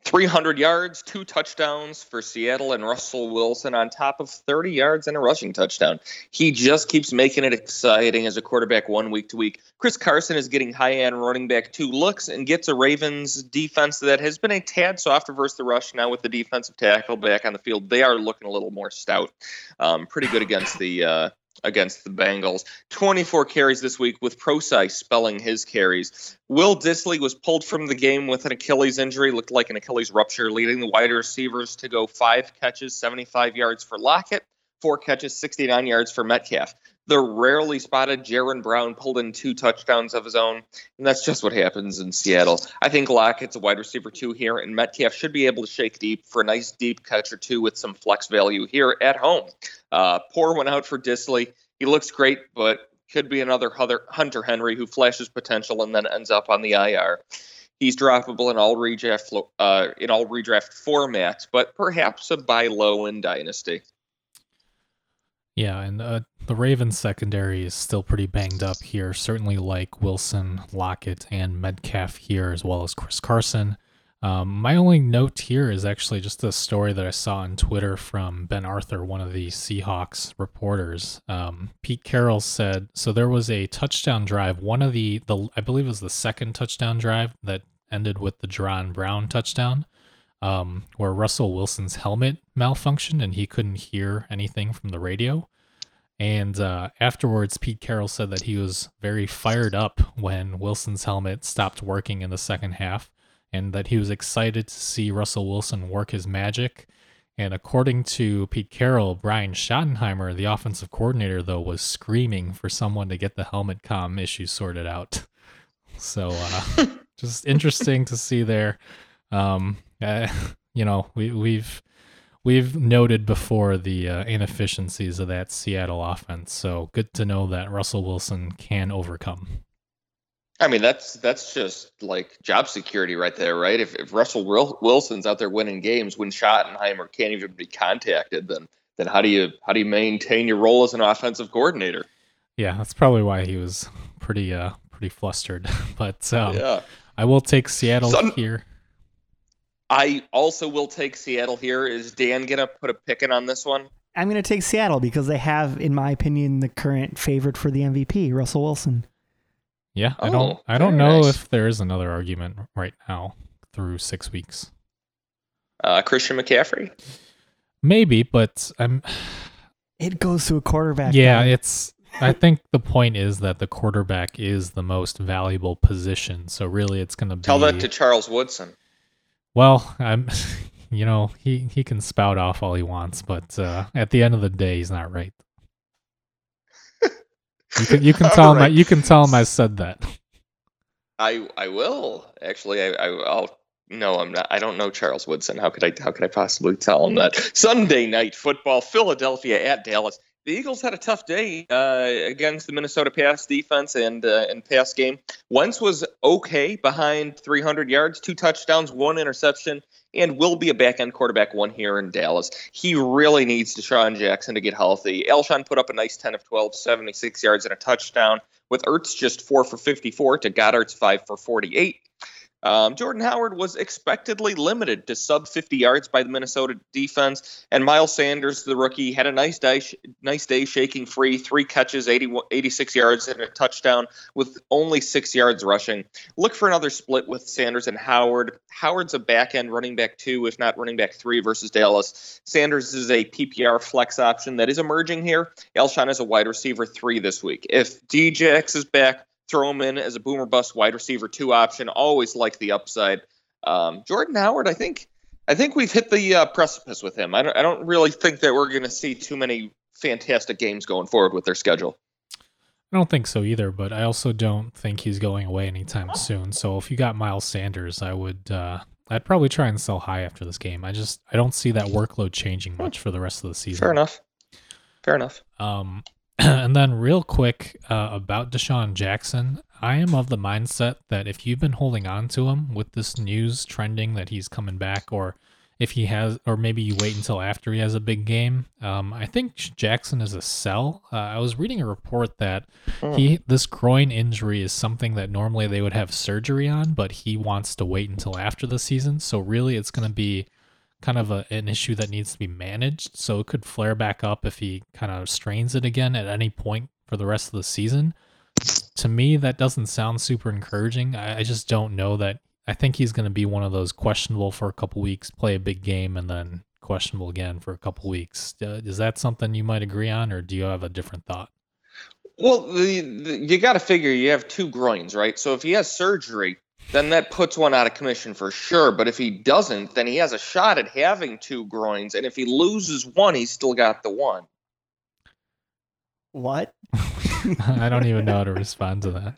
300 yards, two touchdowns for Seattle and Russell Wilson on top of 30 yards and a rushing touchdown. He just keeps making it exciting as a quarterback one week to week. Chris Carson is getting high end running back two looks and gets a Ravens defense that has been a tad softer versus the rush. Now with the defensive tackle back on the field, they are looking a little more stout. Um, pretty good against the uh, against the Bengals. 24 carries this week with Prosise spelling his carries. Will Dissly was pulled from the game with an Achilles injury, looked like an Achilles rupture, leading the wide receivers to go five catches, 75 yards for Lockett, four catches, 69 yards for Metcalf. The rarely spotted Jaron Brown pulled in two touchdowns of his own, and that's just what happens in Seattle. I think Lockett's a wide receiver two here, and Metcalf should be able to shake deep for a nice deep catch or two with some flex value here at home. Uh, pour one out for Dissly. He looks great, but could be another Hunter Henry who flashes potential and then ends up on the IR. He's droppable in all redraft uh, in all redraft formats, but perhaps a buy low in Dynasty. Yeah, and uh, the Ravens secondary is still pretty banged up here. Certainly, like Wilson, Lockett, and Metcalf here, as well as Chris Carson. Um, my only note here is actually just a story that I saw on Twitter from Ben Arthur, one of the Seahawks reporters. Um, Pete Carroll said so. There was a touchdown drive. One of the the I believe it was the second touchdown drive that ended with the Jaron Brown touchdown um, where Russell Wilson's helmet malfunctioned and he couldn't hear anything from the radio. And uh, afterwards, Pete Carroll said that he was very fired up when Wilson's helmet stopped working in the second half and that he was excited to see Russell Wilson work his magic. And according to Pete Carroll, Brian Schottenheimer, the offensive coordinator, though, was screaming for someone to get the helmet com issue sorted out. *laughs* So, uh, *laughs* just interesting to see there. Um, uh, *laughs* you know, we, we've we've noted before the uh, inefficiencies of that Seattle offense. So good to know that Russell Wilson can overcome. I mean, that's that's just like job security right there, right? If, if Russell Wilson's out there winning games when Schottenheimer can't even be contacted, then then how do you how do you maintain your role as an offensive coordinator? Yeah, that's probably why he was pretty uh pretty flustered. *laughs* but um, yeah. I will take Seattle Sun- here. I also will take Seattle here. Is Dan gonna put a pick in on this one? I'm gonna take Seattle because they have, in my opinion, the current favorite for the MVP, Russell Wilson. Yeah, I don't oh, I don't know nice. if there is another argument right now through six weeks. Uh, Christian McCaffrey? Maybe, but I'm it goes to a quarterback. Yeah, it's I think the point is that the quarterback is the most valuable position. So really it's gonna be Tell that to Charles Woodson. Well, I'm, *laughs* you know, he he can spout off all he wants, but uh, at the end of the day, he's not right. You can you can *laughs* tell right. him I, you can tell him I said that. I I will actually. I, I will no, I'm not. I don't know Charles Woodson. How could I? How could I possibly tell him that? Sunday night football, Philadelphia at Dallas the Eagles had a tough day uh, against the Minnesota pass defense and uh, and pass game. Wentz was okay behind 300 yards, two touchdowns, one interception, and will be a back end quarterback one here in Dallas. He really needs DeSean Jackson to get healthy. Alshon put up a nice 10 of 12, 76 yards and a touchdown, with Ertz just four for 54 to Goedert's five for 48. Um, Jordan Howard was expectedly limited to sub 50 yards by the Minnesota defense, and Miles Sanders, the rookie, had a nice day, nice day shaking free, three catches, 80, 86 yards, and a touchdown with only six yards rushing. Look for another split with Sanders and Howard. Howard's a back end running back two, if not running back three versus Dallas. Sanders is a PPR flex option that is emerging here. Alshon is a wide receiver three this week. If DJX is back, throw him in as a boomer bust wide receiver two option. Always like the upside. Um, Jordan Howard, I think, I think we've hit the uh, precipice with him. I don't, I don't really think that we're going to see too many fantastic games going forward with their schedule. I don't think so either, but I also don't think he's going away anytime soon. So if you got Miles Sanders, I would uh, I'd probably try and sell high after this game. I just I don't see that workload changing much for the rest of the season. Fair enough. Fair enough. Um, *clears throat* and then, real quick uh, about DeSean Jackson, I am of the mindset that if you've been holding on to him with this news trending that he's coming back, or if he has, or maybe you wait until after he has a big game, um, I think Jackson is a sell. Uh, I was reading a report that hmm. he this groin injury is something that normally they would have surgery on, but he wants to wait until after the season. So really, it's going to be kind of a, an issue that needs to be managed. So it could flare back up if he kind of strains it again at any point for the rest of the season. To me, that doesn't sound super encouraging. I, I just don't know that. I think he's going to be one of those questionable for a couple weeks, play a big game, and then questionable again for a couple weeks. Uh, is that something you might agree on, or do you have a different thought? Well, the, the, you got to figure you have two groins, right? So if he has surgery, then that puts one out of commission for sure. But if he doesn't, then he has a shot at having two groins. And if he loses one, he's still got the one. What? *laughs* *laughs* I don't even know how to respond to that.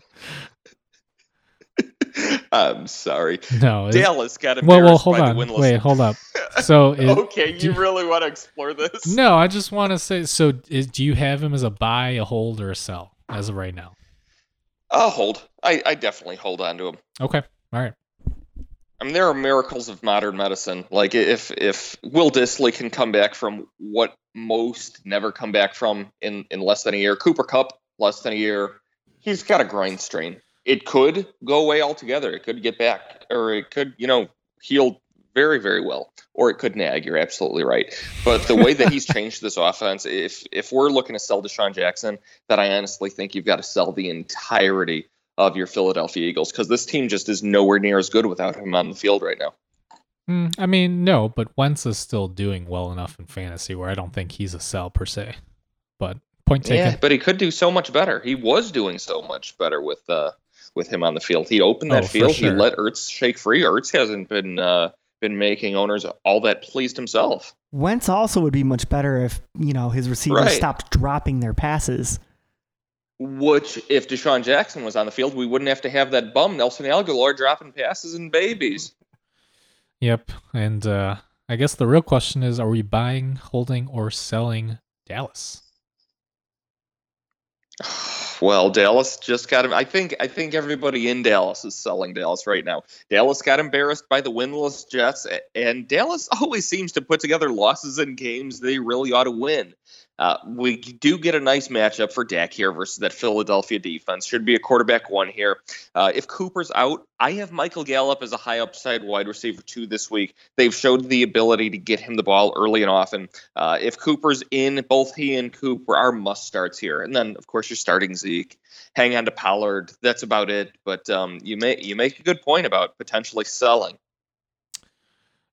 *laughs* I'm sorry. No, Dallas got well, embarrassed well, hold by on. the winless. Wait, hold up. So, is, okay, you do- really want to explore this? no, I just want to say. So, is, do you have him as a buy, a hold, or a sell as of right now? I'll hold. I, I definitely hold on to him. Okay, all right. I mean, there are miracles of modern medicine. Like if if Will Dissly can come back from what most never come back from in in less than a year, Cooper Kupp less than a year, he's got a groin strain. It could go away altogether. It could get back, or it could you know heal very very well, or it could nag. You're absolutely right. But the way that he's *laughs* changed this offense, if if we're looking to sell DeSean Jackson, that I honestly think you've got to sell the entirety of your Philadelphia Eagles because this team just is nowhere near as good without him on the field right now. Mm, I mean, no, but Wentz is still doing well enough in fantasy where I don't think he's a sell per se. But point taken. Yeah, but he could do so much better. He was doing so much better with uh with him on the field. He opened that Oh, field. sure. He let Ertz shake free. Ertz hasn't been uh been making owners all that pleased himself. Wentz also would be much better if you know his receivers Right. stopped dropping their passes. Which, if DeSean Jackson was on the field, we wouldn't have to have that bum Nelson Agholor dropping passes and babies. Yep. And uh, I guess the real question is: Are we buying, holding, or selling Dallas? *sighs* *sighs* *sighs* Well, Dallas just got. I think I think everybody in Dallas is selling Dallas right now. Dallas got embarrassed by the winless Jets, and Dallas *laughs* always seems to put together losses in games they really ought to win. Uh, we do get a nice matchup for Dak here versus that Philadelphia defense. Should be a quarterback one here. Uh, if Cooper's out, I have Michael Gallup as a high upside wide receiver two this week. They've showed the ability to get him the ball early and often. Uh, if Cooper's in, both he and Cooper are must starts here. And then, of course, you're starting Zeke. Hang on to Pollard. That's about it. But um, you may you make a good point about potentially selling.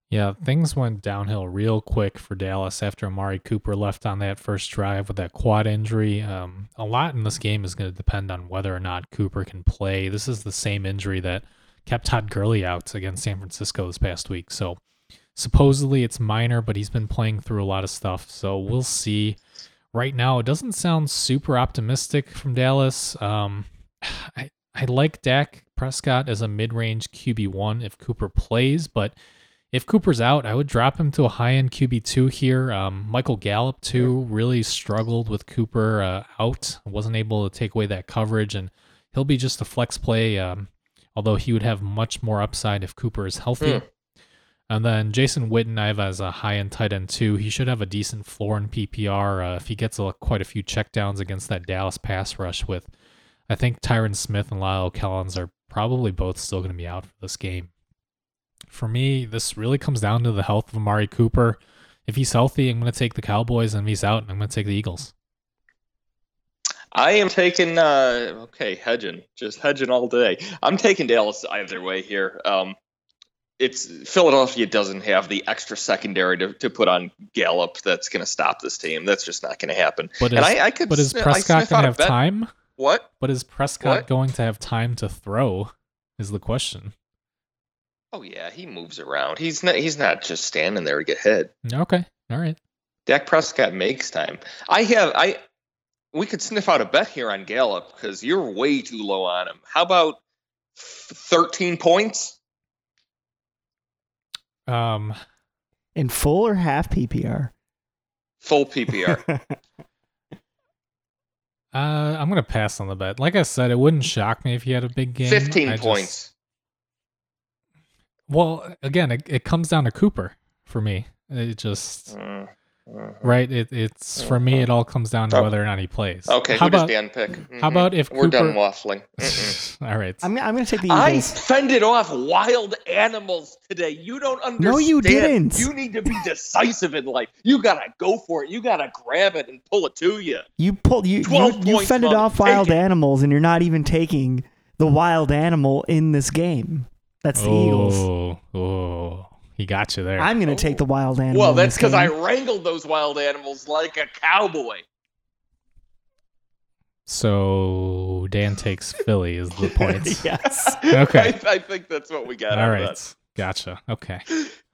Yeah, things went downhill real quick for Dallas after Amari Cooper left on that first drive with that quad injury. Um, a lot in this game is going to depend on whether or not Cooper can play. This is the same injury that kept Todd Gurley out against San Francisco this past week. So supposedly it's minor, but he's been playing through a lot of stuff. So we'll see. Right now, it doesn't sound super optimistic from Dallas. Um, *sighs* I I like Dak Prescott as a mid-range QB one if Cooper plays, but if Cooper's out, I would drop him to a high end QB2 here. Um, Michael Gallup, too, really struggled with Cooper uh, out, wasn't able to take away that coverage, and he'll be just a flex play, um, although he would have much more upside if Cooper is healthy. Hmm. And then Jason Witten, I have as a high end tight end, too. He should have a decent floor in PPR uh, if he gets a, quite a few checkdowns against that Dallas pass rush with. I think Tyron Smith and La'el Collins are probably both still going to be out for this game for me, this really comes down to the health of Amari Cooper. If he's healthy, I'm going to take the Cowboys, and if he's out, I'm going to take the Eagles. I am taking uh okay, hedging. Just hedging all day. I'm taking Dallas either way here. Um it's Philadelphia doesn't have the extra secondary to, to put on Gallup that's going to stop this team. That's just not going to happen. But is, and I, I could but is Prescott going to have time? What? But is Prescott What? going to have time to throw? Is the question. Oh yeah, he moves around. He's not he's not just standing there to get hit. Okay, all right. Dak Prescott makes time. I have I we could sniff out a bet here on Gallup because you're way too low on him. How about f- 13 points? Um, In full or half PPR? Full PPR. *laughs* uh, I'm going to pass on the bet. Like I said, it wouldn't shock me if he had a big game. 15 I just- points. Well, again, it, it comes down to Cooper for me. It just Mm, mhm. right. It it's for me. It all comes down to Oh. whether or not he plays. Okay, How who does about Dan pick? Mhm. how about if we're done waffling? *laughs* All right? I'm, I'm going to take the I Eagles. fended off wild animals today. You don't understand. No, you didn't. You need to be decisive in life. You gotta go for it. You gotta grab it and pull it to you. You pulled you you, 12 you points, fended off wild it. animals, and you're not even taking the wild animal in this game. That's the Eagles. oh, oh, he got you there. I'm going to take the wild animal. Well, in that's this because I game. wrangled those wild animals like a cowboy. so Dan takes *laughs* Philly is the point. *laughs* yes. Okay. I, I think that's what we got. All out of that. gotcha. Okay.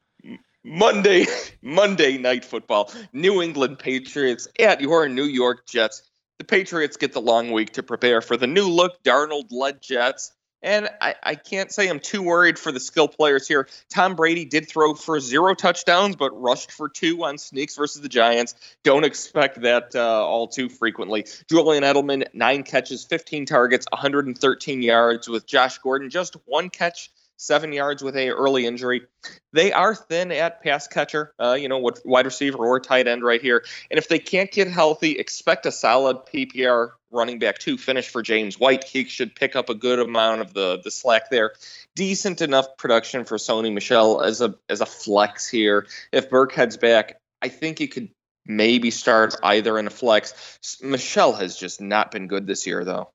*laughs* Monday, Monday night football. New England Patriots at your New York Jets. The the Patriots get the long week to prepare for the new look Darnold led Jets. And I, I can't say I'm too worried for the skill players here. Tom Brady did throw for zero touchdowns, but rushed for two on sneaks versus the Giants. Don't expect that uh, all too frequently. Julian Edelman, nine catches, 15 targets, 113 yards, with Josh Gordon just one catch seven yards with a early injury. They are thin at pass catcher, uh, you know, what wide receiver or tight end right here. And if they can't get healthy, expect a solid PPR running back to finish for James White. He should pick up a good amount of the the slack there. Decent enough production for Sony Michel as a as a flex here. If Burkhead's back, I think he could maybe start either in a flex. Michel has just not been good this year, though.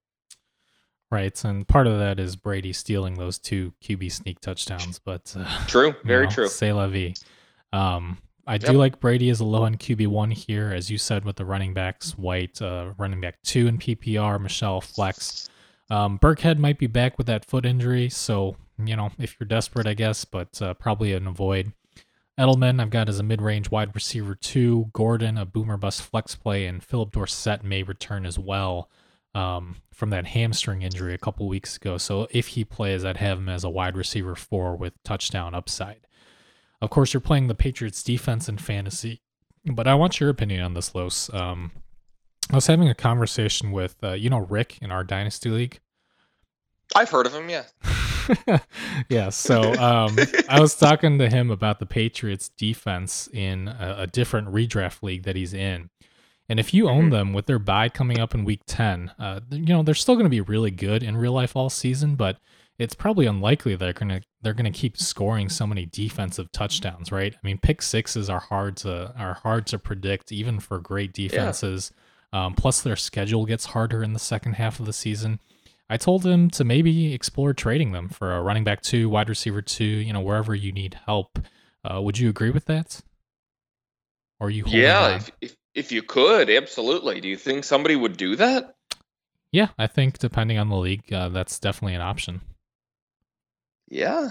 Right, and part of that is Brady stealing those two QB sneak touchdowns. But uh, true, *laughs* very know, true. Say la vie. Um, I yep. do like Brady as a low end QB one here, as you said with the running backs. White, uh, running back two in PPR. Michel flex. Um, Burkhead might be back with that foot injury, so you know if you're desperate, I guess, but uh, probably an avoid. Edelman, I've got as a mid range wide receiver two. Gordon, a boomer bust flex play, and Phillip Dorsett may return as well um, from that hamstring injury a couple weeks ago. So if he plays, I'd have him as a wide receiver four with touchdown upside. Of course, you're playing the Patriots defense in fantasy, but I want your opinion on this, Los. Um, I was having a conversation with, uh, you know, Rick in our Dynasty League. I've heard of him, yeah. *laughs* yeah, so um, I was talking to him about the Patriots defense in a, a different redraft league that he's in. And if you own mm-hmm. them with their bye coming up in week 10, uh, you know, they're still going to be really good in real life all season, but it's probably unlikely they're going to they're to keep scoring so many defensive touchdowns, right? I mean, pick sixes are hard to are hard to predict even for great defenses. Yeah. Um, plus their schedule gets harder in the second half of the season. I told him to maybe explore trading them for a running back two, wide receiver two, you know, wherever you need help. Uh, would you agree with that? Or you? Yeah, if, if, if you could, absolutely. Do you think somebody would do that? Yeah, I think depending on the league, uh, that's definitely an option. Yeah.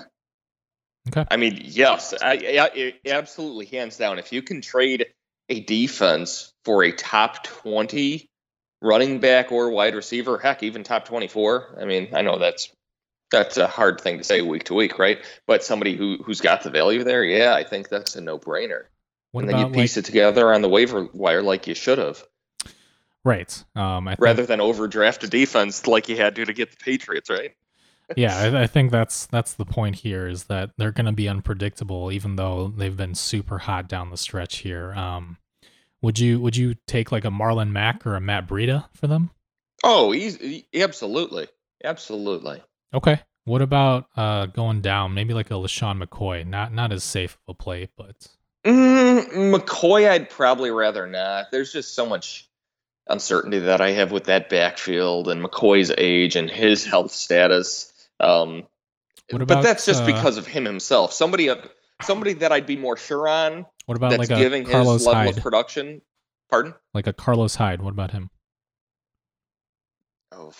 Okay. I mean, yes, I, I, absolutely, hands down. If you can trade a defense for a top 20 running back or wide receiver, heck, even top 24. I mean, I know that's that's a hard thing to say week to week, right? But somebody who who's got the value there, yeah, I think that's a no brainer. And then you piece like, it together on the waiver wire like you should have. Right. Um, Rather than overdraft a defense like you had to to get the Patriots, right? Yeah, I, I, think that's that's the point here is that they're going to be unpredictable, even though they've been super hot down the stretch here. Um, would you would you take like a Marlon Mack or a Matt Breida for them? Oh, he's absolutely, absolutely. Okay. What about uh, going down? Maybe like a LeSean McCoy. Not not as safe of a play, but Mm, McCoy, I'd probably rather not. There's just so much uncertainty that I have with that backfield and McCoy's age and his health status. Um, about, but that's just uh, because of him himself. Somebody, somebody that I'd be more sure on. What about like giving Carlos his level Hyde. of production? Pardon? Like a Carlos Hyde. What about him? Oh,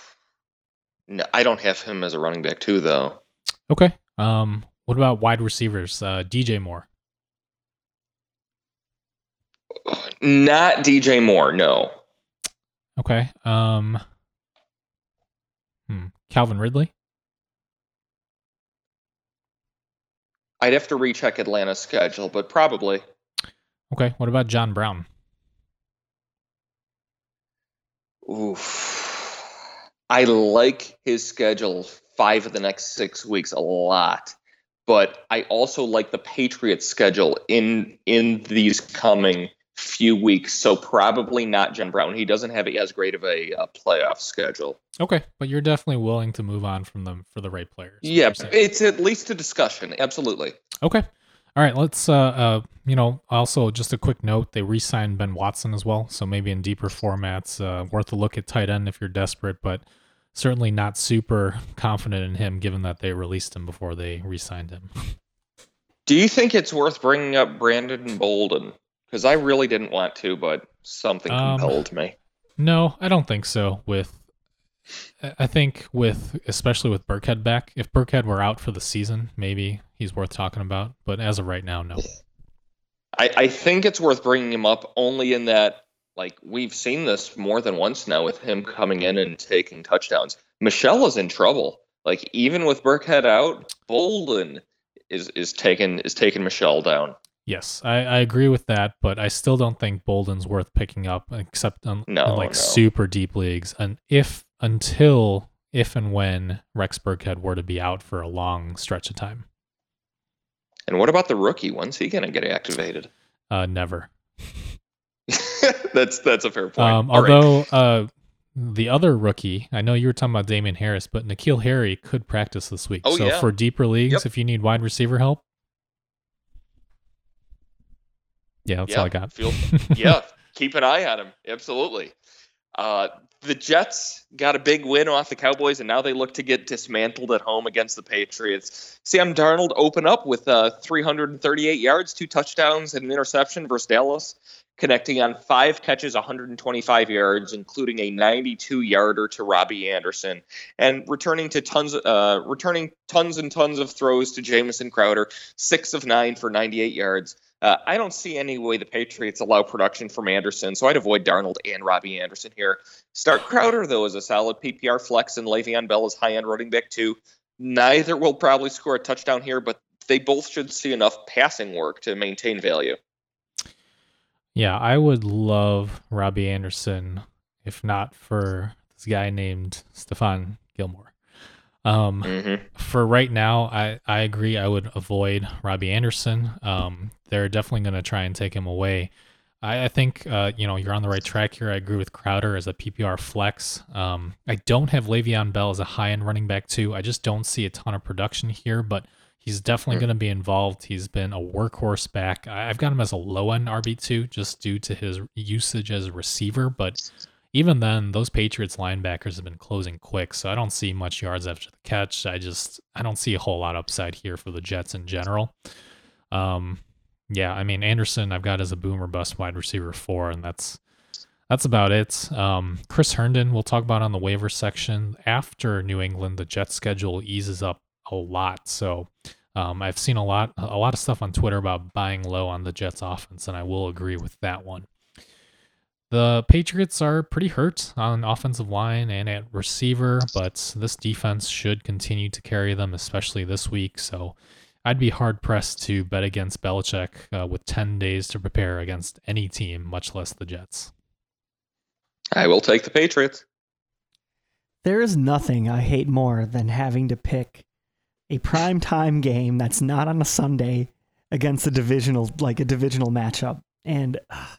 no, I don't have him as a running back too, though. Okay. Um, what about wide receivers? Uh, DJ Moore. Not DJ Moore, no. Okay. Um hmm. Calvin Ridley? I'd have to recheck Atlanta's schedule, but probably. Okay. What about John Brown? Oof. I like his schedule five of the next six weeks a lot but I also like the Patriots schedule in in these coming few weeks. So probably not John Brown. He doesn't have as great of a uh, playoff schedule. Okay, but you're definitely willing to move on from them for the right players. Yeah, it's at least a discussion. Absolutely. Okay. All right, let's uh, uh you know, also just a quick note, they re-signed Ben Watson as well, so maybe in deeper formats, uh worth a look at tight end if you're desperate, but certainly not super confident in him given that they released him before they re-signed him. Do you think it's worth bringing up Brandon Bolden? Because I really didn't want to, but something um, compelled me. No, I don't think so. With I think with especially with Burkhead back, if Burkhead were out for the season, maybe he's worth talking about. But as of right now, no. I, I think it's worth bringing him up only in that Like we've seen this more than once now with him coming in and taking touchdowns. Michel is in trouble. Like even with Burkhead out, Bolden is is taking is taking Michel down. Yes, I, I agree with that, but I still don't think Bolden's worth picking up, except on No, in like no. super deep leagues, and if until if and when Rex Burkhead were to be out for a long stretch of time, And what about the rookie? When's he gonna get activated? uh, never. *laughs* that's that's a fair point. Um, All right. although uh, the other rookie, I know you were talking about Damien Harris, but N'Keal Harry could practice this week. Oh, so yeah. for deeper leagues, Yep. if you need wide receiver help, yeah, that's yeah, all I got. Feel, *laughs* yeah, keep an eye on him. Absolutely. Uh, the Jets got a big win off the Cowboys, and now they look to get dismantled at home against the Patriots. Sam Darnold open up with uh, 338 yards, two touchdowns, and an interception versus Dallas, connecting on five catches, 125 yards, including a 92-yarder to Robbie Anderson, and returning to tons, uh, returning tons and tons of throws to Jamison Crowder, six of nine for 98 yards. Uh, I don't see any way the Patriots allow production from Anderson, so I'd avoid Darnold and Robbie Anderson here. Start *sighs* Crowder, though, as a solid PPR flex, and Le'Veon Bell is high end running back, too. Neither will probably score a touchdown here, but they both should see enough passing work to maintain value. Yeah, I would love Robbie Anderson if not for this guy named Stephon Gilmore. Um, hmm for right now, I, I agree. I would avoid Robbie Anderson. Um, they're definitely going to try and take him away. I, I think uh, you know you're on the right track here. I agree with Crowder as a PPR flex. Um, I don't have Le'Veon Bell as a high end running back too. I just don't see a ton of production here, but he's definitely Hmm. going to be involved. He's been a workhorse back. I, I've got him as a low end RB two just due to his usage as a receiver, but even then, those Patriots linebackers have been closing quick, so I don't see much yards after the catch. I just I don't see a whole lot upside here for the Jets in general. Um, yeah, I mean Anderson, I've got as a boomer bust wide receiver four, and that's that's about it. Um, Chris Herndon, we'll talk about on the waiver section after New England. The Jets schedule eases up a lot, so um, I've seen a lot a lot of stuff on Twitter about buying low on the Jets offense, and I will agree with that one. The Patriots are pretty hurt on offensive line and at receiver, but this defense should continue to carry them, especially this week. So I'd be hard pressed to bet against Belichick uh, with 10 days to prepare against any team, much less the Jets. I will take the Patriots. There is nothing I hate more than having to pick a prime time game that's not on a Sunday against a divisional like a divisional matchup. And uh,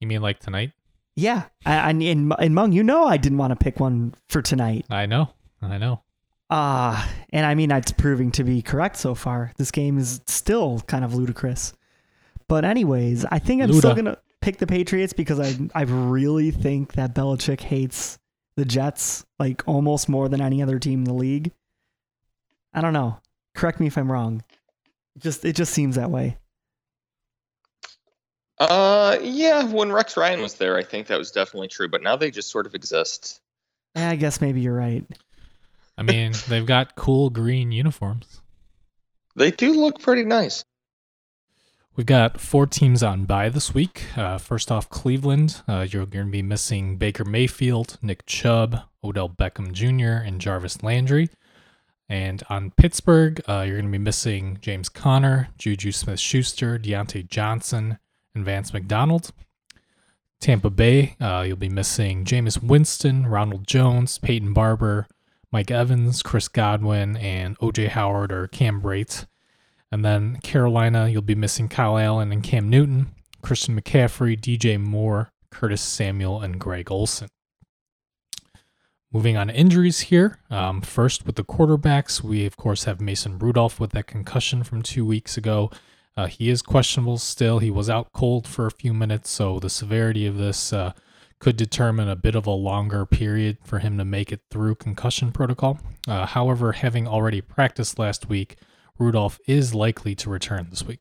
You mean like tonight? yeah, I, I in in Meng, you know, I didn't want to pick one for tonight. I know. I know. Ah, and I mean, it's proving to be correct so far. This game is still kind of ludicrous. But anyways, I think I'm still gonna pick the Patriots because I I really think that Belichick hates the Jets like almost more than any other team in the league. I don't know. Correct me if I'm wrong. Just it just seems that way. Uh, yeah, when Rex Ryan was there, I think that was definitely true, but now they just sort of exist. Yeah, I guess maybe you're right. I mean, *laughs* they've got cool green uniforms. They do look pretty nice. We've got four teams on bye this week. Uh, first off, Cleveland. Uh, you're going to be missing Baker Mayfield, Nick Chubb, Odell Beckham Jr., and Jarvis Landry. And on Pittsburgh, uh, you're going to be missing James Conner, Juju Smith Schuster, Diontae Johnson, and Vance McDonald. Tampa Bay, uh, you'll be missing Jameis Winston, Ronald Jones, Peyton Barber, Mike Evans, Chris Godwin, and OJ Howard or Cam Brate. And then Carolina, you'll be missing Kyle Allen and Cam Newton, Christian McCaffrey, DJ Moore, Curtis Samuel, and Greg Olsen. Moving on to injuries here. Um, first, with the quarterbacks, we of course have Mason Rudolph with that concussion from two weeks ago. Uh, he is questionable still. He was out cold for a few minutes, so the severity of this uh, could determine a bit of a longer period for him to make it through concussion protocol. Uh, however, having already practiced last week, Rudolph is likely to return this week.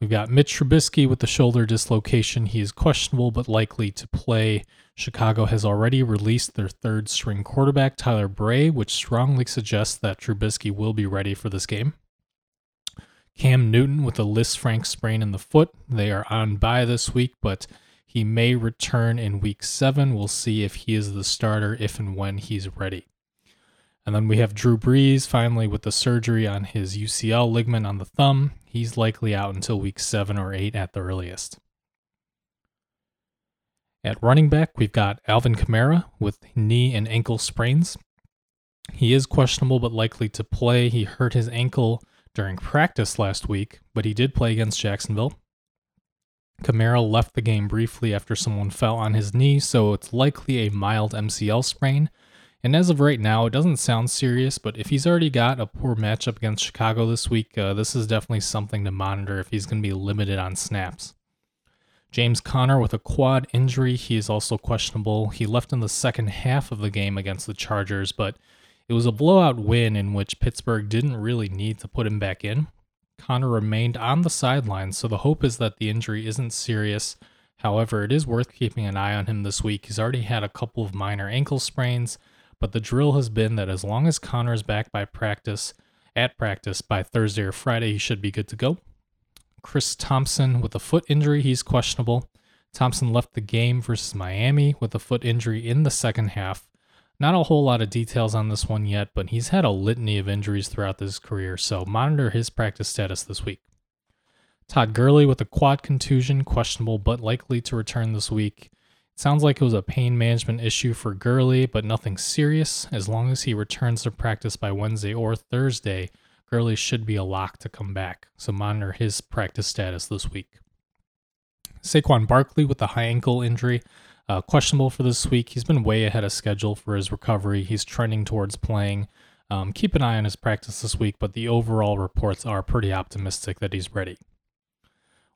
We've got Mitch Trubisky with the shoulder dislocation. He is questionable but likely to play. Chicago has already released their third string quarterback, Tyler Bray, which strongly suggests that Trubisky will be ready for this game. Cam Newton with a Lisfranc sprain in the foot. They are on bye this week, but He may return in week seven. We'll see if he is the starter, if and when he's ready. And then we have Drew Brees finally with the surgery on his UCL ligament on the thumb. He's likely out until week seven or eight at the earliest. At running back, we've got Alvin Kamara with knee and ankle sprains. He is questionable but likely to play. He hurt his ankle during practice last week, but he did play against Jacksonville. Kamara left the game briefly after someone fell on his knee, so it's likely a mild MCL sprain. And as of right now, it doesn't sound serious, but if he's already got a poor matchup against Chicago this week, uh, this is definitely something to monitor if he's going to be limited on snaps. James Conner with a quad injury, he is also questionable. He left in the second half of the game against the Chargers, but it was a blowout win in which Pittsburgh didn't really need to put him back in. Conner remained on the sidelines, so the hope is that the injury isn't serious. However, it is worth keeping an eye on him this week. He's already had a couple of minor ankle sprains, but the drill has been that as long as Conner is back by practice, at practice by Thursday or Friday, he should be good to go. Chris Thompson with a foot injury, he's questionable. Thompson left the game versus Miami with a foot injury in the second half. Not a whole lot of details on this one yet, but he's had a litany of injuries throughout his career, so monitor his practice status this week. Todd Gurley with a quad contusion, questionable but likely to return this week. It sounds like it was a pain management issue for Gurley, but nothing serious. As long as he returns to practice by Wednesday or Thursday, Gurley should be a lock to come back, so monitor his practice status this week. Saquon Barkley with a high ankle injury, uh, questionable for this week. He's been way ahead of schedule for his recovery. He's trending towards playing. Um, keep an eye on his practice this week, but the overall reports are pretty optimistic that he's ready.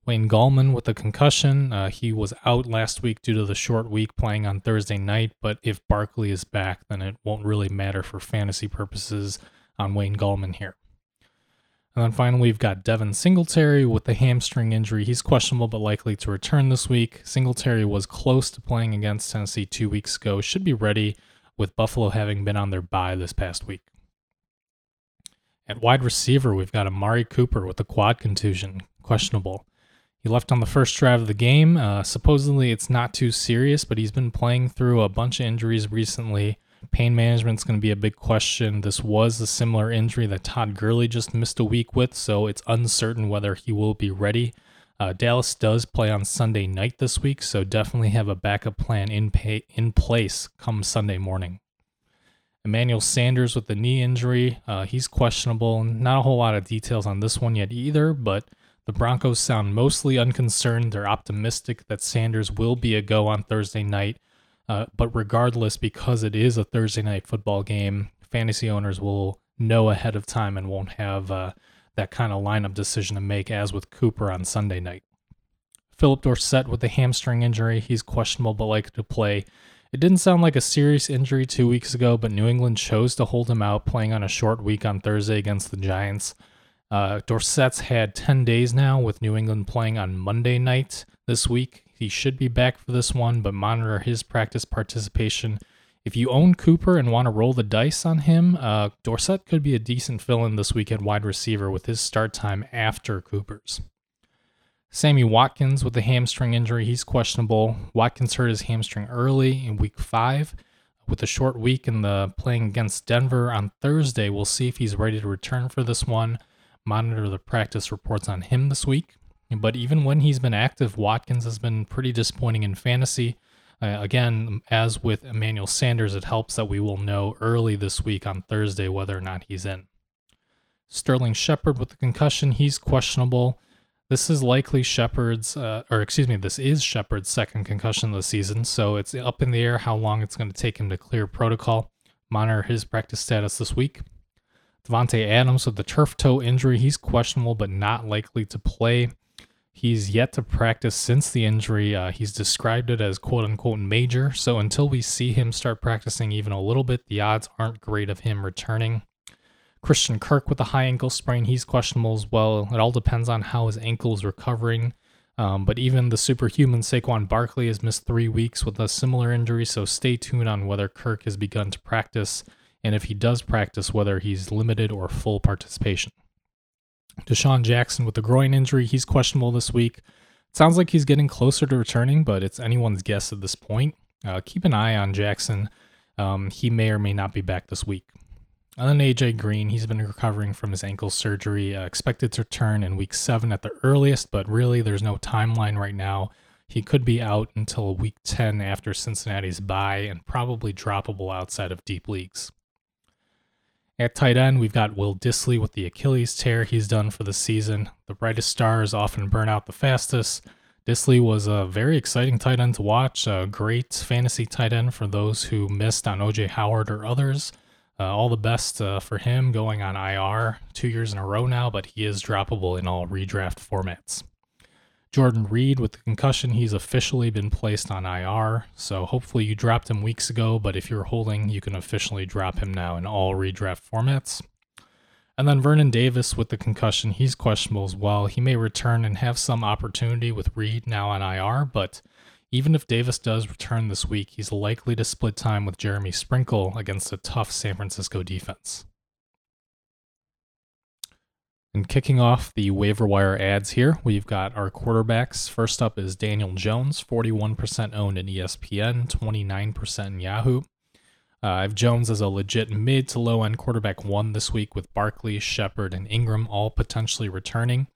Wayne Gallman with a concussion. Uh, he was out last week due to the short week playing on Thursday night, but if Barkley is back, then it won't really matter for fantasy purposes on Wayne Gallman here. And then finally, we've got Devin Singletary with the hamstring injury. He's questionable but likely to return this week. Singletary was close to playing against Tennessee two weeks ago, should be ready with Buffalo having been on their bye this past week. At wide receiver, we've got Amari Cooper with a quad contusion, questionable. He left on the first drive of the game. Uh, supposedly, it's not too serious, but he's been playing through a bunch of injuries recently. Pain management is going to be a big question. This was a similar injury that Todd Gurley just missed a week with, so it's uncertain whether he will be ready. Uh, Dallas does play on Sunday night this week, so definitely have a backup plan in pay, in place come Sunday morning. Emmanuel Sanders with the knee injury, uh, he's questionable. Not a whole lot of details on this one yet either, but the Broncos sound mostly unconcerned. They're optimistic that Sanders will be a go on Thursday night uh, but regardless, because it is a Thursday night football game, fantasy owners will know ahead of time and won't have uh, that kind of lineup decision to make as with Cooper on Sunday night. Phillip Dorsett with a hamstring injury, he's questionable but likely to play. It didn't sound like a serious injury two weeks ago, but New England chose to hold him out, playing on a short week on Thursday against the Giants. Uh, Dorsett's had 10 days now, with New England playing on Monday night this week. He should be back for this one, but monitor his practice participation. If you own Cooper and want to roll the dice on him, uh, Dorsett could be a decent fill in this week at wide receiver with his start time after Cooper's. Sammy Watkins with a hamstring injury, he's questionable. Watkins hurt his hamstring early in week five. With a short week and the playing against Denver on Thursday, we'll see if he's ready to return for this one. Monitor the practice reports on him this week. But even when he's been active, Watkins has been pretty disappointing in fantasy. Uh, again, as with Emmanuel Sanders, it helps that we will know early this week on Thursday whether or not he's in. Sterling Shepard with the concussion, he's questionable. This is likely Shepard's, uh, or excuse me, this is Shepard's second concussion of the season, so it's up in the air how long it's going to take him to clear protocol. Monitor his practice status this week. Davante Adams with the turf toe injury, he's questionable but not likely to play. He's yet to practice since the injury. Uh, he's described it as quote unquote major. So until we see him start practicing even a little bit, the odds aren't great of him returning. Christian Kirk with a high ankle sprain, he's questionable as well. It all depends on how his ankle is recovering. Um, but even the superhuman Saquon Barkley has missed three weeks with a similar injury, so stay tuned on whether Kirk has begun to practice, and if he does practice, whether he's limited or full participation. DeSean Jackson with a groin injury, he's questionable this week. sounds like he's getting closer to returning, but it's anyone's guess at this point. Uh, keep an eye on Jackson. Um, he may or may not be back this week. And then AJ Green, he's been recovering from his ankle surgery, uh, expected to return in week seven at the earliest, but really there's no timeline right now. He could be out until week 10 after Cincinnati's bye and probably droppable outside of deep leagues. At tight end, we've got Will Dissly with the Achilles tear he's done for the season. The brightest stars often burn out the fastest. Dissly was a very exciting tight end to watch, a great fantasy tight end for those who missed on OJ Howard or others. Uh, all the best uh, for him going on IR two years in a row now, but he is droppable in all redraft formats. Jordan Reed with the concussion, he's officially been placed on IR. So hopefully you dropped him weeks ago, but if you're holding, you can officially drop him now in all redraft formats. And then Vernon Davis with the concussion, he's questionable as well. He may return and have some opportunity with Reed now on IR, but even if Davis does return this week, he's likely to split time with Jeremy Sprinkle against a tough San Francisco defense. And kicking off the waiver wire ads here, we've got our quarterbacks. First up is Daniel Jones, 41% owned in ESPN, 29% in Yahoo. Uh, I have Jones as a legit mid to low end quarterback one this week with Barkley, Shepard, and Engram all potentially returning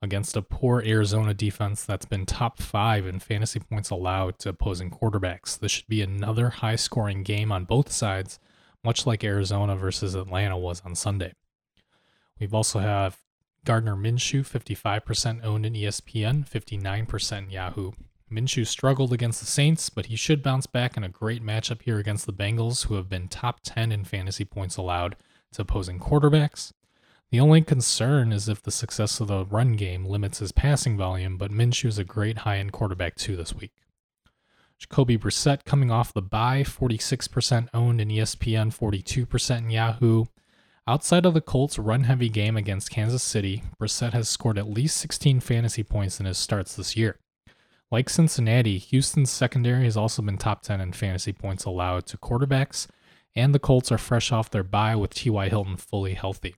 against a poor Arizona defense that's been top five in fantasy points allowed to opposing quarterbacks. This should be another high scoring game on both sides, much like Arizona versus Atlanta was on Sunday. We've also have Gardner Minshew, 55% owned in ESPN, 59% in Yahoo. Minshew struggled against the Saints, but he should bounce back in a great matchup here against the Bengals, who have been top 10 in fantasy points allowed to opposing quarterbacks. The only concern is if the success of the run game limits his passing volume, but Minshew is a great high end quarterback too this week. Jacoby Brissett coming off the bye, 46% owned in ESPN, 42% in Yahoo. Outside of the Colts' run heavy game against Kansas City, Brissett has scored at least 16 fantasy points in his starts this year. Like Cincinnati, Houston's secondary has also been top 10 in fantasy points allowed to quarterbacks, and the Colts are fresh off their bye with T.Y. Hilton fully healthy.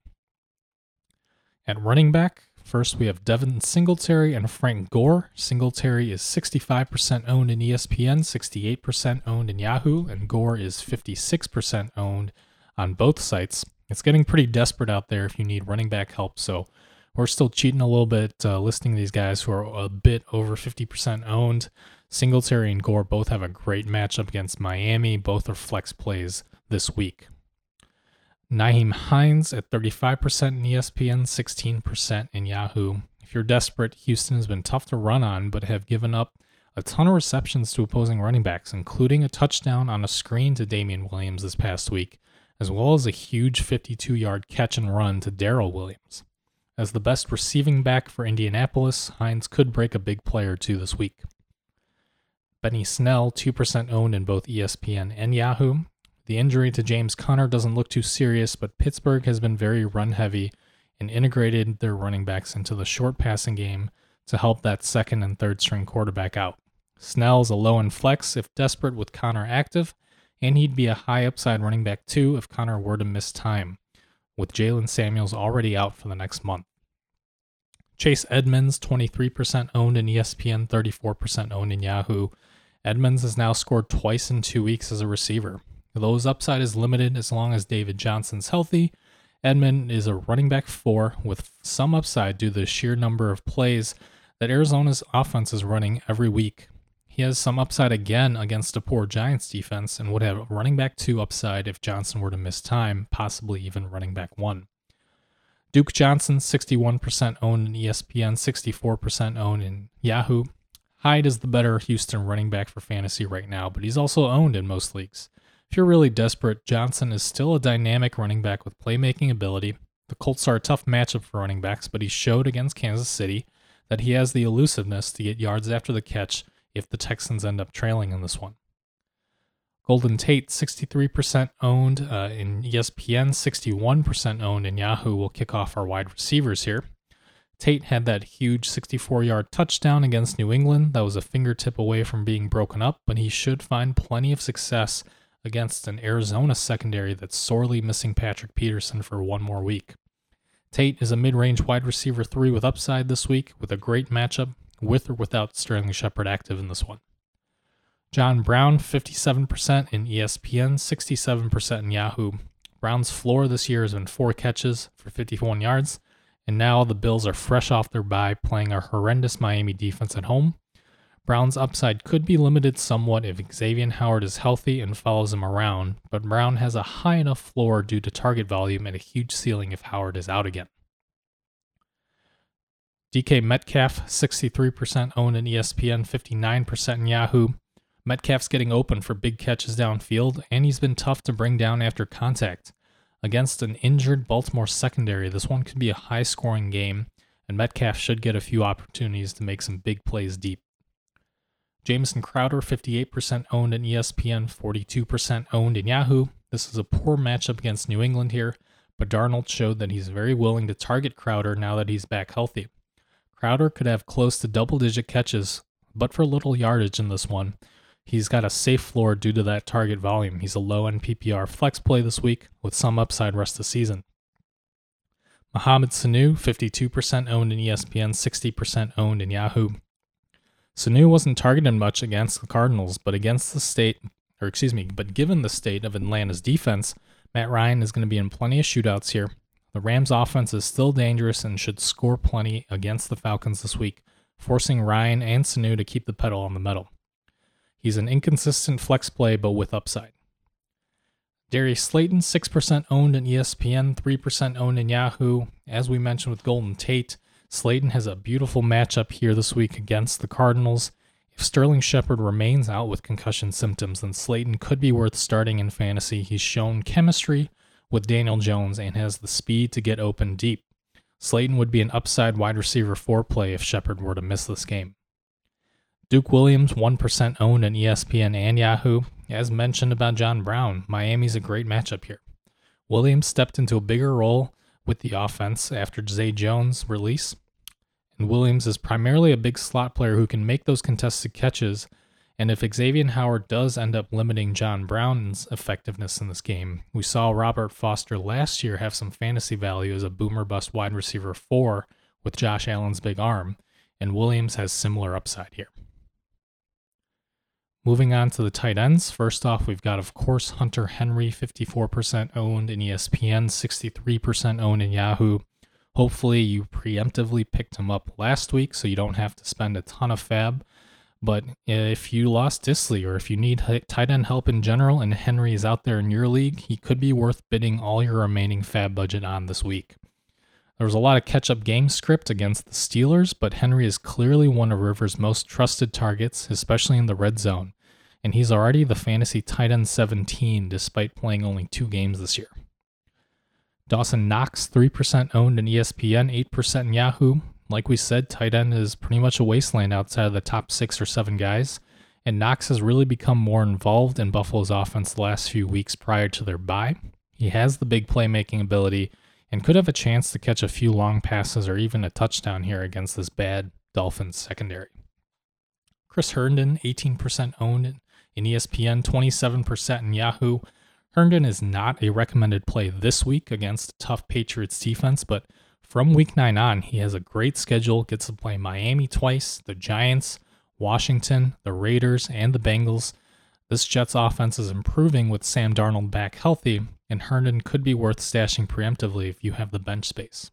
At running back, first we have Devin Singletary and Frank Gore. Singletary is 65% owned in ESPN, 68% owned in Yahoo, and Gore is 56% owned on both sites it's getting pretty desperate out there if you need running back help. So we're still cheating a little bit, uh, listing these guys who are a bit over 50% owned. Singletary and Gore both have a great matchup against Miami. Both are flex plays this week. Nyheim Hines at 35% in ESPN, 16% in Yahoo. If you're desperate, Houston has been tough to run on, but have given up a ton of receptions to opposing running backs, including a touchdown on a screen to Damien Williams this past week as well as a huge 52 yard catch and run to Darrel Williams. As the best receiving back for Indianapolis, Hines could break a big play or two this week. Benny Snell, 2% owned in both ESPN and Yahoo. The injury to James Conner doesn't look too serious, but Pittsburgh has been very run heavy and integrated their running backs into the short passing game to help that second and third string quarterback out. Snell's a low end flex if desperate with Conner active, and he'd be a high upside running back too if Conner were to miss time, with Jaylen Samuels already out for the next month. Chase Edmonds, 23% owned in ESPN, 34% owned in Yahoo. Edmonds has now scored twice in two weeks as a receiver. Though his upside is limited as long as David Johnson's healthy, Edmond is a running back four with some upside due to the sheer number of plays that Arizona's offense is running every week he has some upside again against a poor Giants defense and would have running back two upside if Johnson were to miss time, possibly even running back one. Duke Johnson, 61% owned in ESPN, 64% owned in Yahoo. Hyde is the better Houston running back for fantasy right now, but he's also owned in most leagues. If you're really desperate, Johnson is still a dynamic running back with playmaking ability. The Colts are a tough matchup for running backs, but he showed against Kansas City that he has the elusiveness to get yards after the catch if the Texans end up trailing in this one. Golden Tate, 63% owned uh, in ESPN, 61% owned in Yahoo, will kick off our wide receivers here. Tate had that huge 64 yard touchdown against New England that was a fingertip away from being broken up, but he should find plenty of success against an Arizona secondary that's sorely missing Patrick Peterson for one more week. Tate is a mid range wide receiver three with upside this week with a great matchup with or without Sterling Shepard active in this one. John Brown, 57% in ESPN, 67% in Yahoo. Brown's floor this year has been four catches for 51 yards, and now the Bills are fresh off their bye, playing a horrendous Miami defense at home. Brown's upside could be limited somewhat if Xavier Howard is healthy and follows him around, but Brown has a high enough floor due to target volume and a huge ceiling if Howard is out again. DK Metcalf, 63% owned in ESPN, 59% in Yahoo. Metcalf's getting open for big catches downfield, and he's been tough to bring down after contact. Against an injured Baltimore secondary, this one could be a high scoring game, and Metcalf should get a few opportunities to make some big plays deep. Jamison Crowder, 58% owned in ESPN, 42% owned in Yahoo. This is a poor matchup against New England here, but Darnold showed that he's very willing to target Crowder now that he's back healthy. Crowder could have close to double digit catches, but for little yardage in this one, He's got a safe floor due to that target volume. He's a low end PPR flex play this week with some upside rest of the season. Mohamed Sanu, 52% owned in ESPN, 60% owned in Yahoo. Sanu wasn't targeted much against the Cardinals, but against the state, or excuse me, but given the state of Atlanta's defense, Matt Ryan is going to be in plenty of shootouts here. The Rams' offense is still dangerous and should score plenty against the Falcons this week, forcing Ryan and Sanu to keep the pedal on the metal. He's an inconsistent flex play, but with upside. Darius Slayton, 6% owned in ESPN, 3% owned in Yahoo. As we mentioned with Golden Tate, Slayton has a beautiful matchup here this week against the Cardinals. If Sterling Shepard remains out with concussion symptoms, then Slayton could be worth starting in fantasy. He's shown chemistry with Daniel Jones and has the speed to get open deep. Slayton would be an upside wide receiver four play if Shepard were to miss this game. Duke Williams, 1% owned in ESPN and Yahoo. As mentioned about John Brown, Miami's a great matchup here. Williams stepped into a bigger role with the offense after Zay Jones' release. And Williams is primarily a big slot player who can make those contested catches. And if Xavier Howard does end up limiting John Brown's effectiveness in this game, we saw Robert Foster last year have some fantasy value as a boomer bust wide receiver four with Josh Allen's big arm, and Williams has similar upside here. Moving on to the tight ends. First off, we've got, of course, Hunter Henry, 54% owned in ESPN, 63% owned in Yahoo. Hopefully, you preemptively picked him up last week so you don't have to spend a ton of fab. But if you lost Dissly or if you need tight end help in general and Henry is out there in your league, he could be worth bidding all your remaining fab budget on this week. There was a lot of catch up game script against the Steelers, but Henry is clearly one of Rivers' most trusted targets, especially in the red zone, and he's already the fantasy tight end 17 despite playing only two games this year. Dawson Knox, 3% owned in ESPN, 8% in Yahoo. Like we said, tight end is pretty much a wasteland outside of the top six or seven guys, and Knox has really become more involved in Buffalo's offense the last few weeks prior to their bye. He has the big playmaking ability and could have a chance to catch a few long passes or even a touchdown here against this bad Dolphins secondary. Chris Herndon, 18% owned in ESPN, 27% in Yahoo. Herndon is not a recommended play this week against tough Patriots defense, but from week 9 on, he has a great schedule, gets to play Miami twice, the Giants, Washington, the Raiders, and the Bengals. This Jets offense is improving with Sam Darnold back healthy, and Herndon could be worth stashing preemptively if you have the bench space.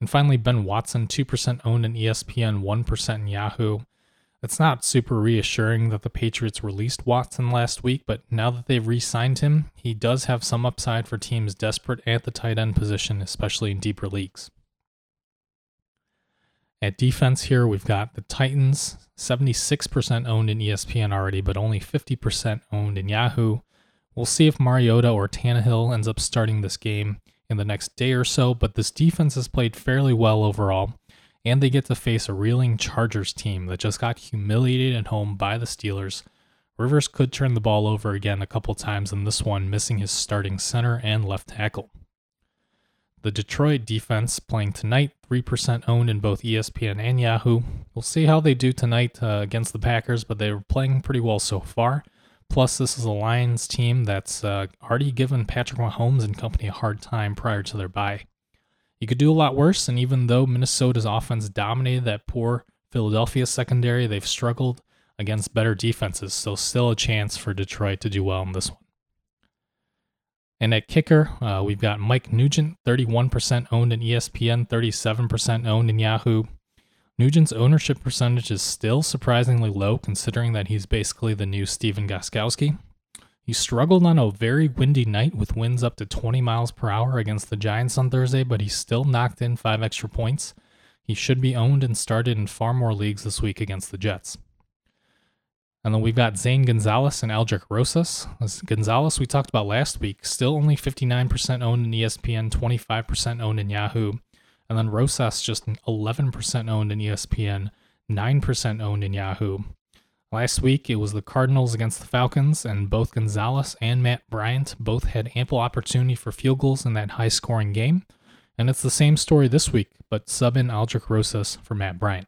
And finally, Ben Watson, 2% owned in ESPN, 1% in Yahoo. It's not super reassuring that the Patriots released Watson last week, but now that they've re signed him, he does have some upside for teams desperate at the tight end position, especially in deeper leagues. At defense here, we've got the Titans, 76% owned in ESPN already, but only 50% owned in Yahoo. We'll see if Mariota or Tannehill ends up starting this game in the next day or so, but this defense has played fairly well overall, and they get to face a reeling Chargers team that just got humiliated at home by the Steelers. Rivers could turn the ball over again a couple times in this one, missing his starting center and left tackle. The Detroit defense playing tonight, 3% owned in both ESPN and Yahoo. We'll see how they do tonight uh, against the Packers, but they're playing pretty well so far. Plus, this is a Lions team that's uh, already given Patrick Mahomes and company a hard time prior to their bye. You could do a lot worse, and even though Minnesota's offense dominated that poor Philadelphia secondary, they've struggled against better defenses, so still a chance for Detroit to do well in this one. And at kicker, uh, we've got Mike Nugent, 31% owned in ESPN, 37% owned in Yahoo. Nugent's ownership percentage is still surprisingly low, considering that he's basically the new Stephen Gostkowski. He struggled on a very windy night with winds up to 20 miles per hour against the Giants on Thursday, but he still knocked in five extra points. He should be owned and started in far more leagues this week against the Jets. And then we've got Zane Gonzalez and Aldrick Rosas. As Gonzalez, we talked about last week, still only 59% owned in ESPN, 25% owned in Yahoo. And then Rosas just 11% owned in ESPN, 9% owned in Yahoo. Last week, it was the Cardinals against the Falcons, and both Gonzalez and Matt Bryant both had ample opportunity for field goals in that high scoring game. And it's the same story this week, but sub in Aldrick Rosas for Matt Bryant.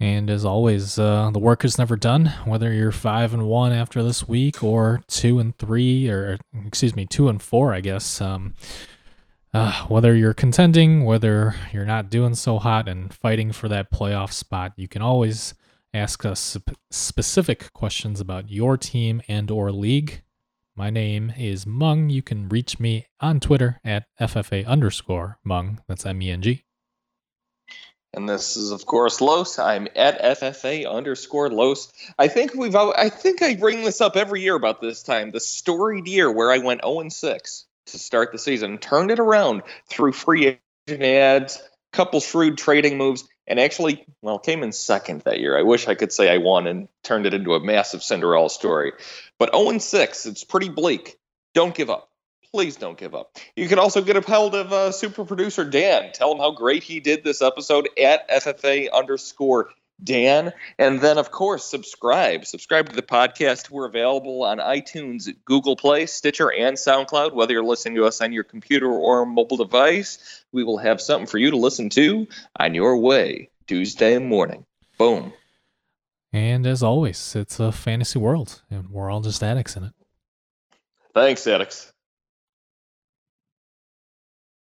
And as always, uh, the work is never done. Whether you're five and one after this week, or two and three, or excuse me, two and four, I guess. Um, uh, whether you're contending, whether you're not doing so hot and fighting for that playoff spot, you can always ask us specific questions about your team and or league. My name is Meng. You can reach me on Twitter at FFA underscore Meng. That's M E N G. And this is, of course, Los. I'm at FFA underscore Los. I think we've, I think I bring this up every year about this time. The storied year where I went 0 and 6 to start the season, turned it around through free agent ads, a couple shrewd trading moves, and actually, well, came in second that year. I wish I could say I won and turned it into a massive Cinderella story. But 0 6, it's pretty bleak. Don't give up please don't give up. You can also get a hold of uh, super producer Dan. Tell him how great he did this episode at FFA underscore Dan. And then, of course, subscribe. Subscribe to the podcast. We're available on iTunes, Google Play, Stitcher, and SoundCloud. Whether you're listening to us on your computer or mobile device, we will have something for you to listen to on your way Tuesday morning. Boom. And as always, it's a fantasy world, and we're all just addicts in it. Thanks, addicts.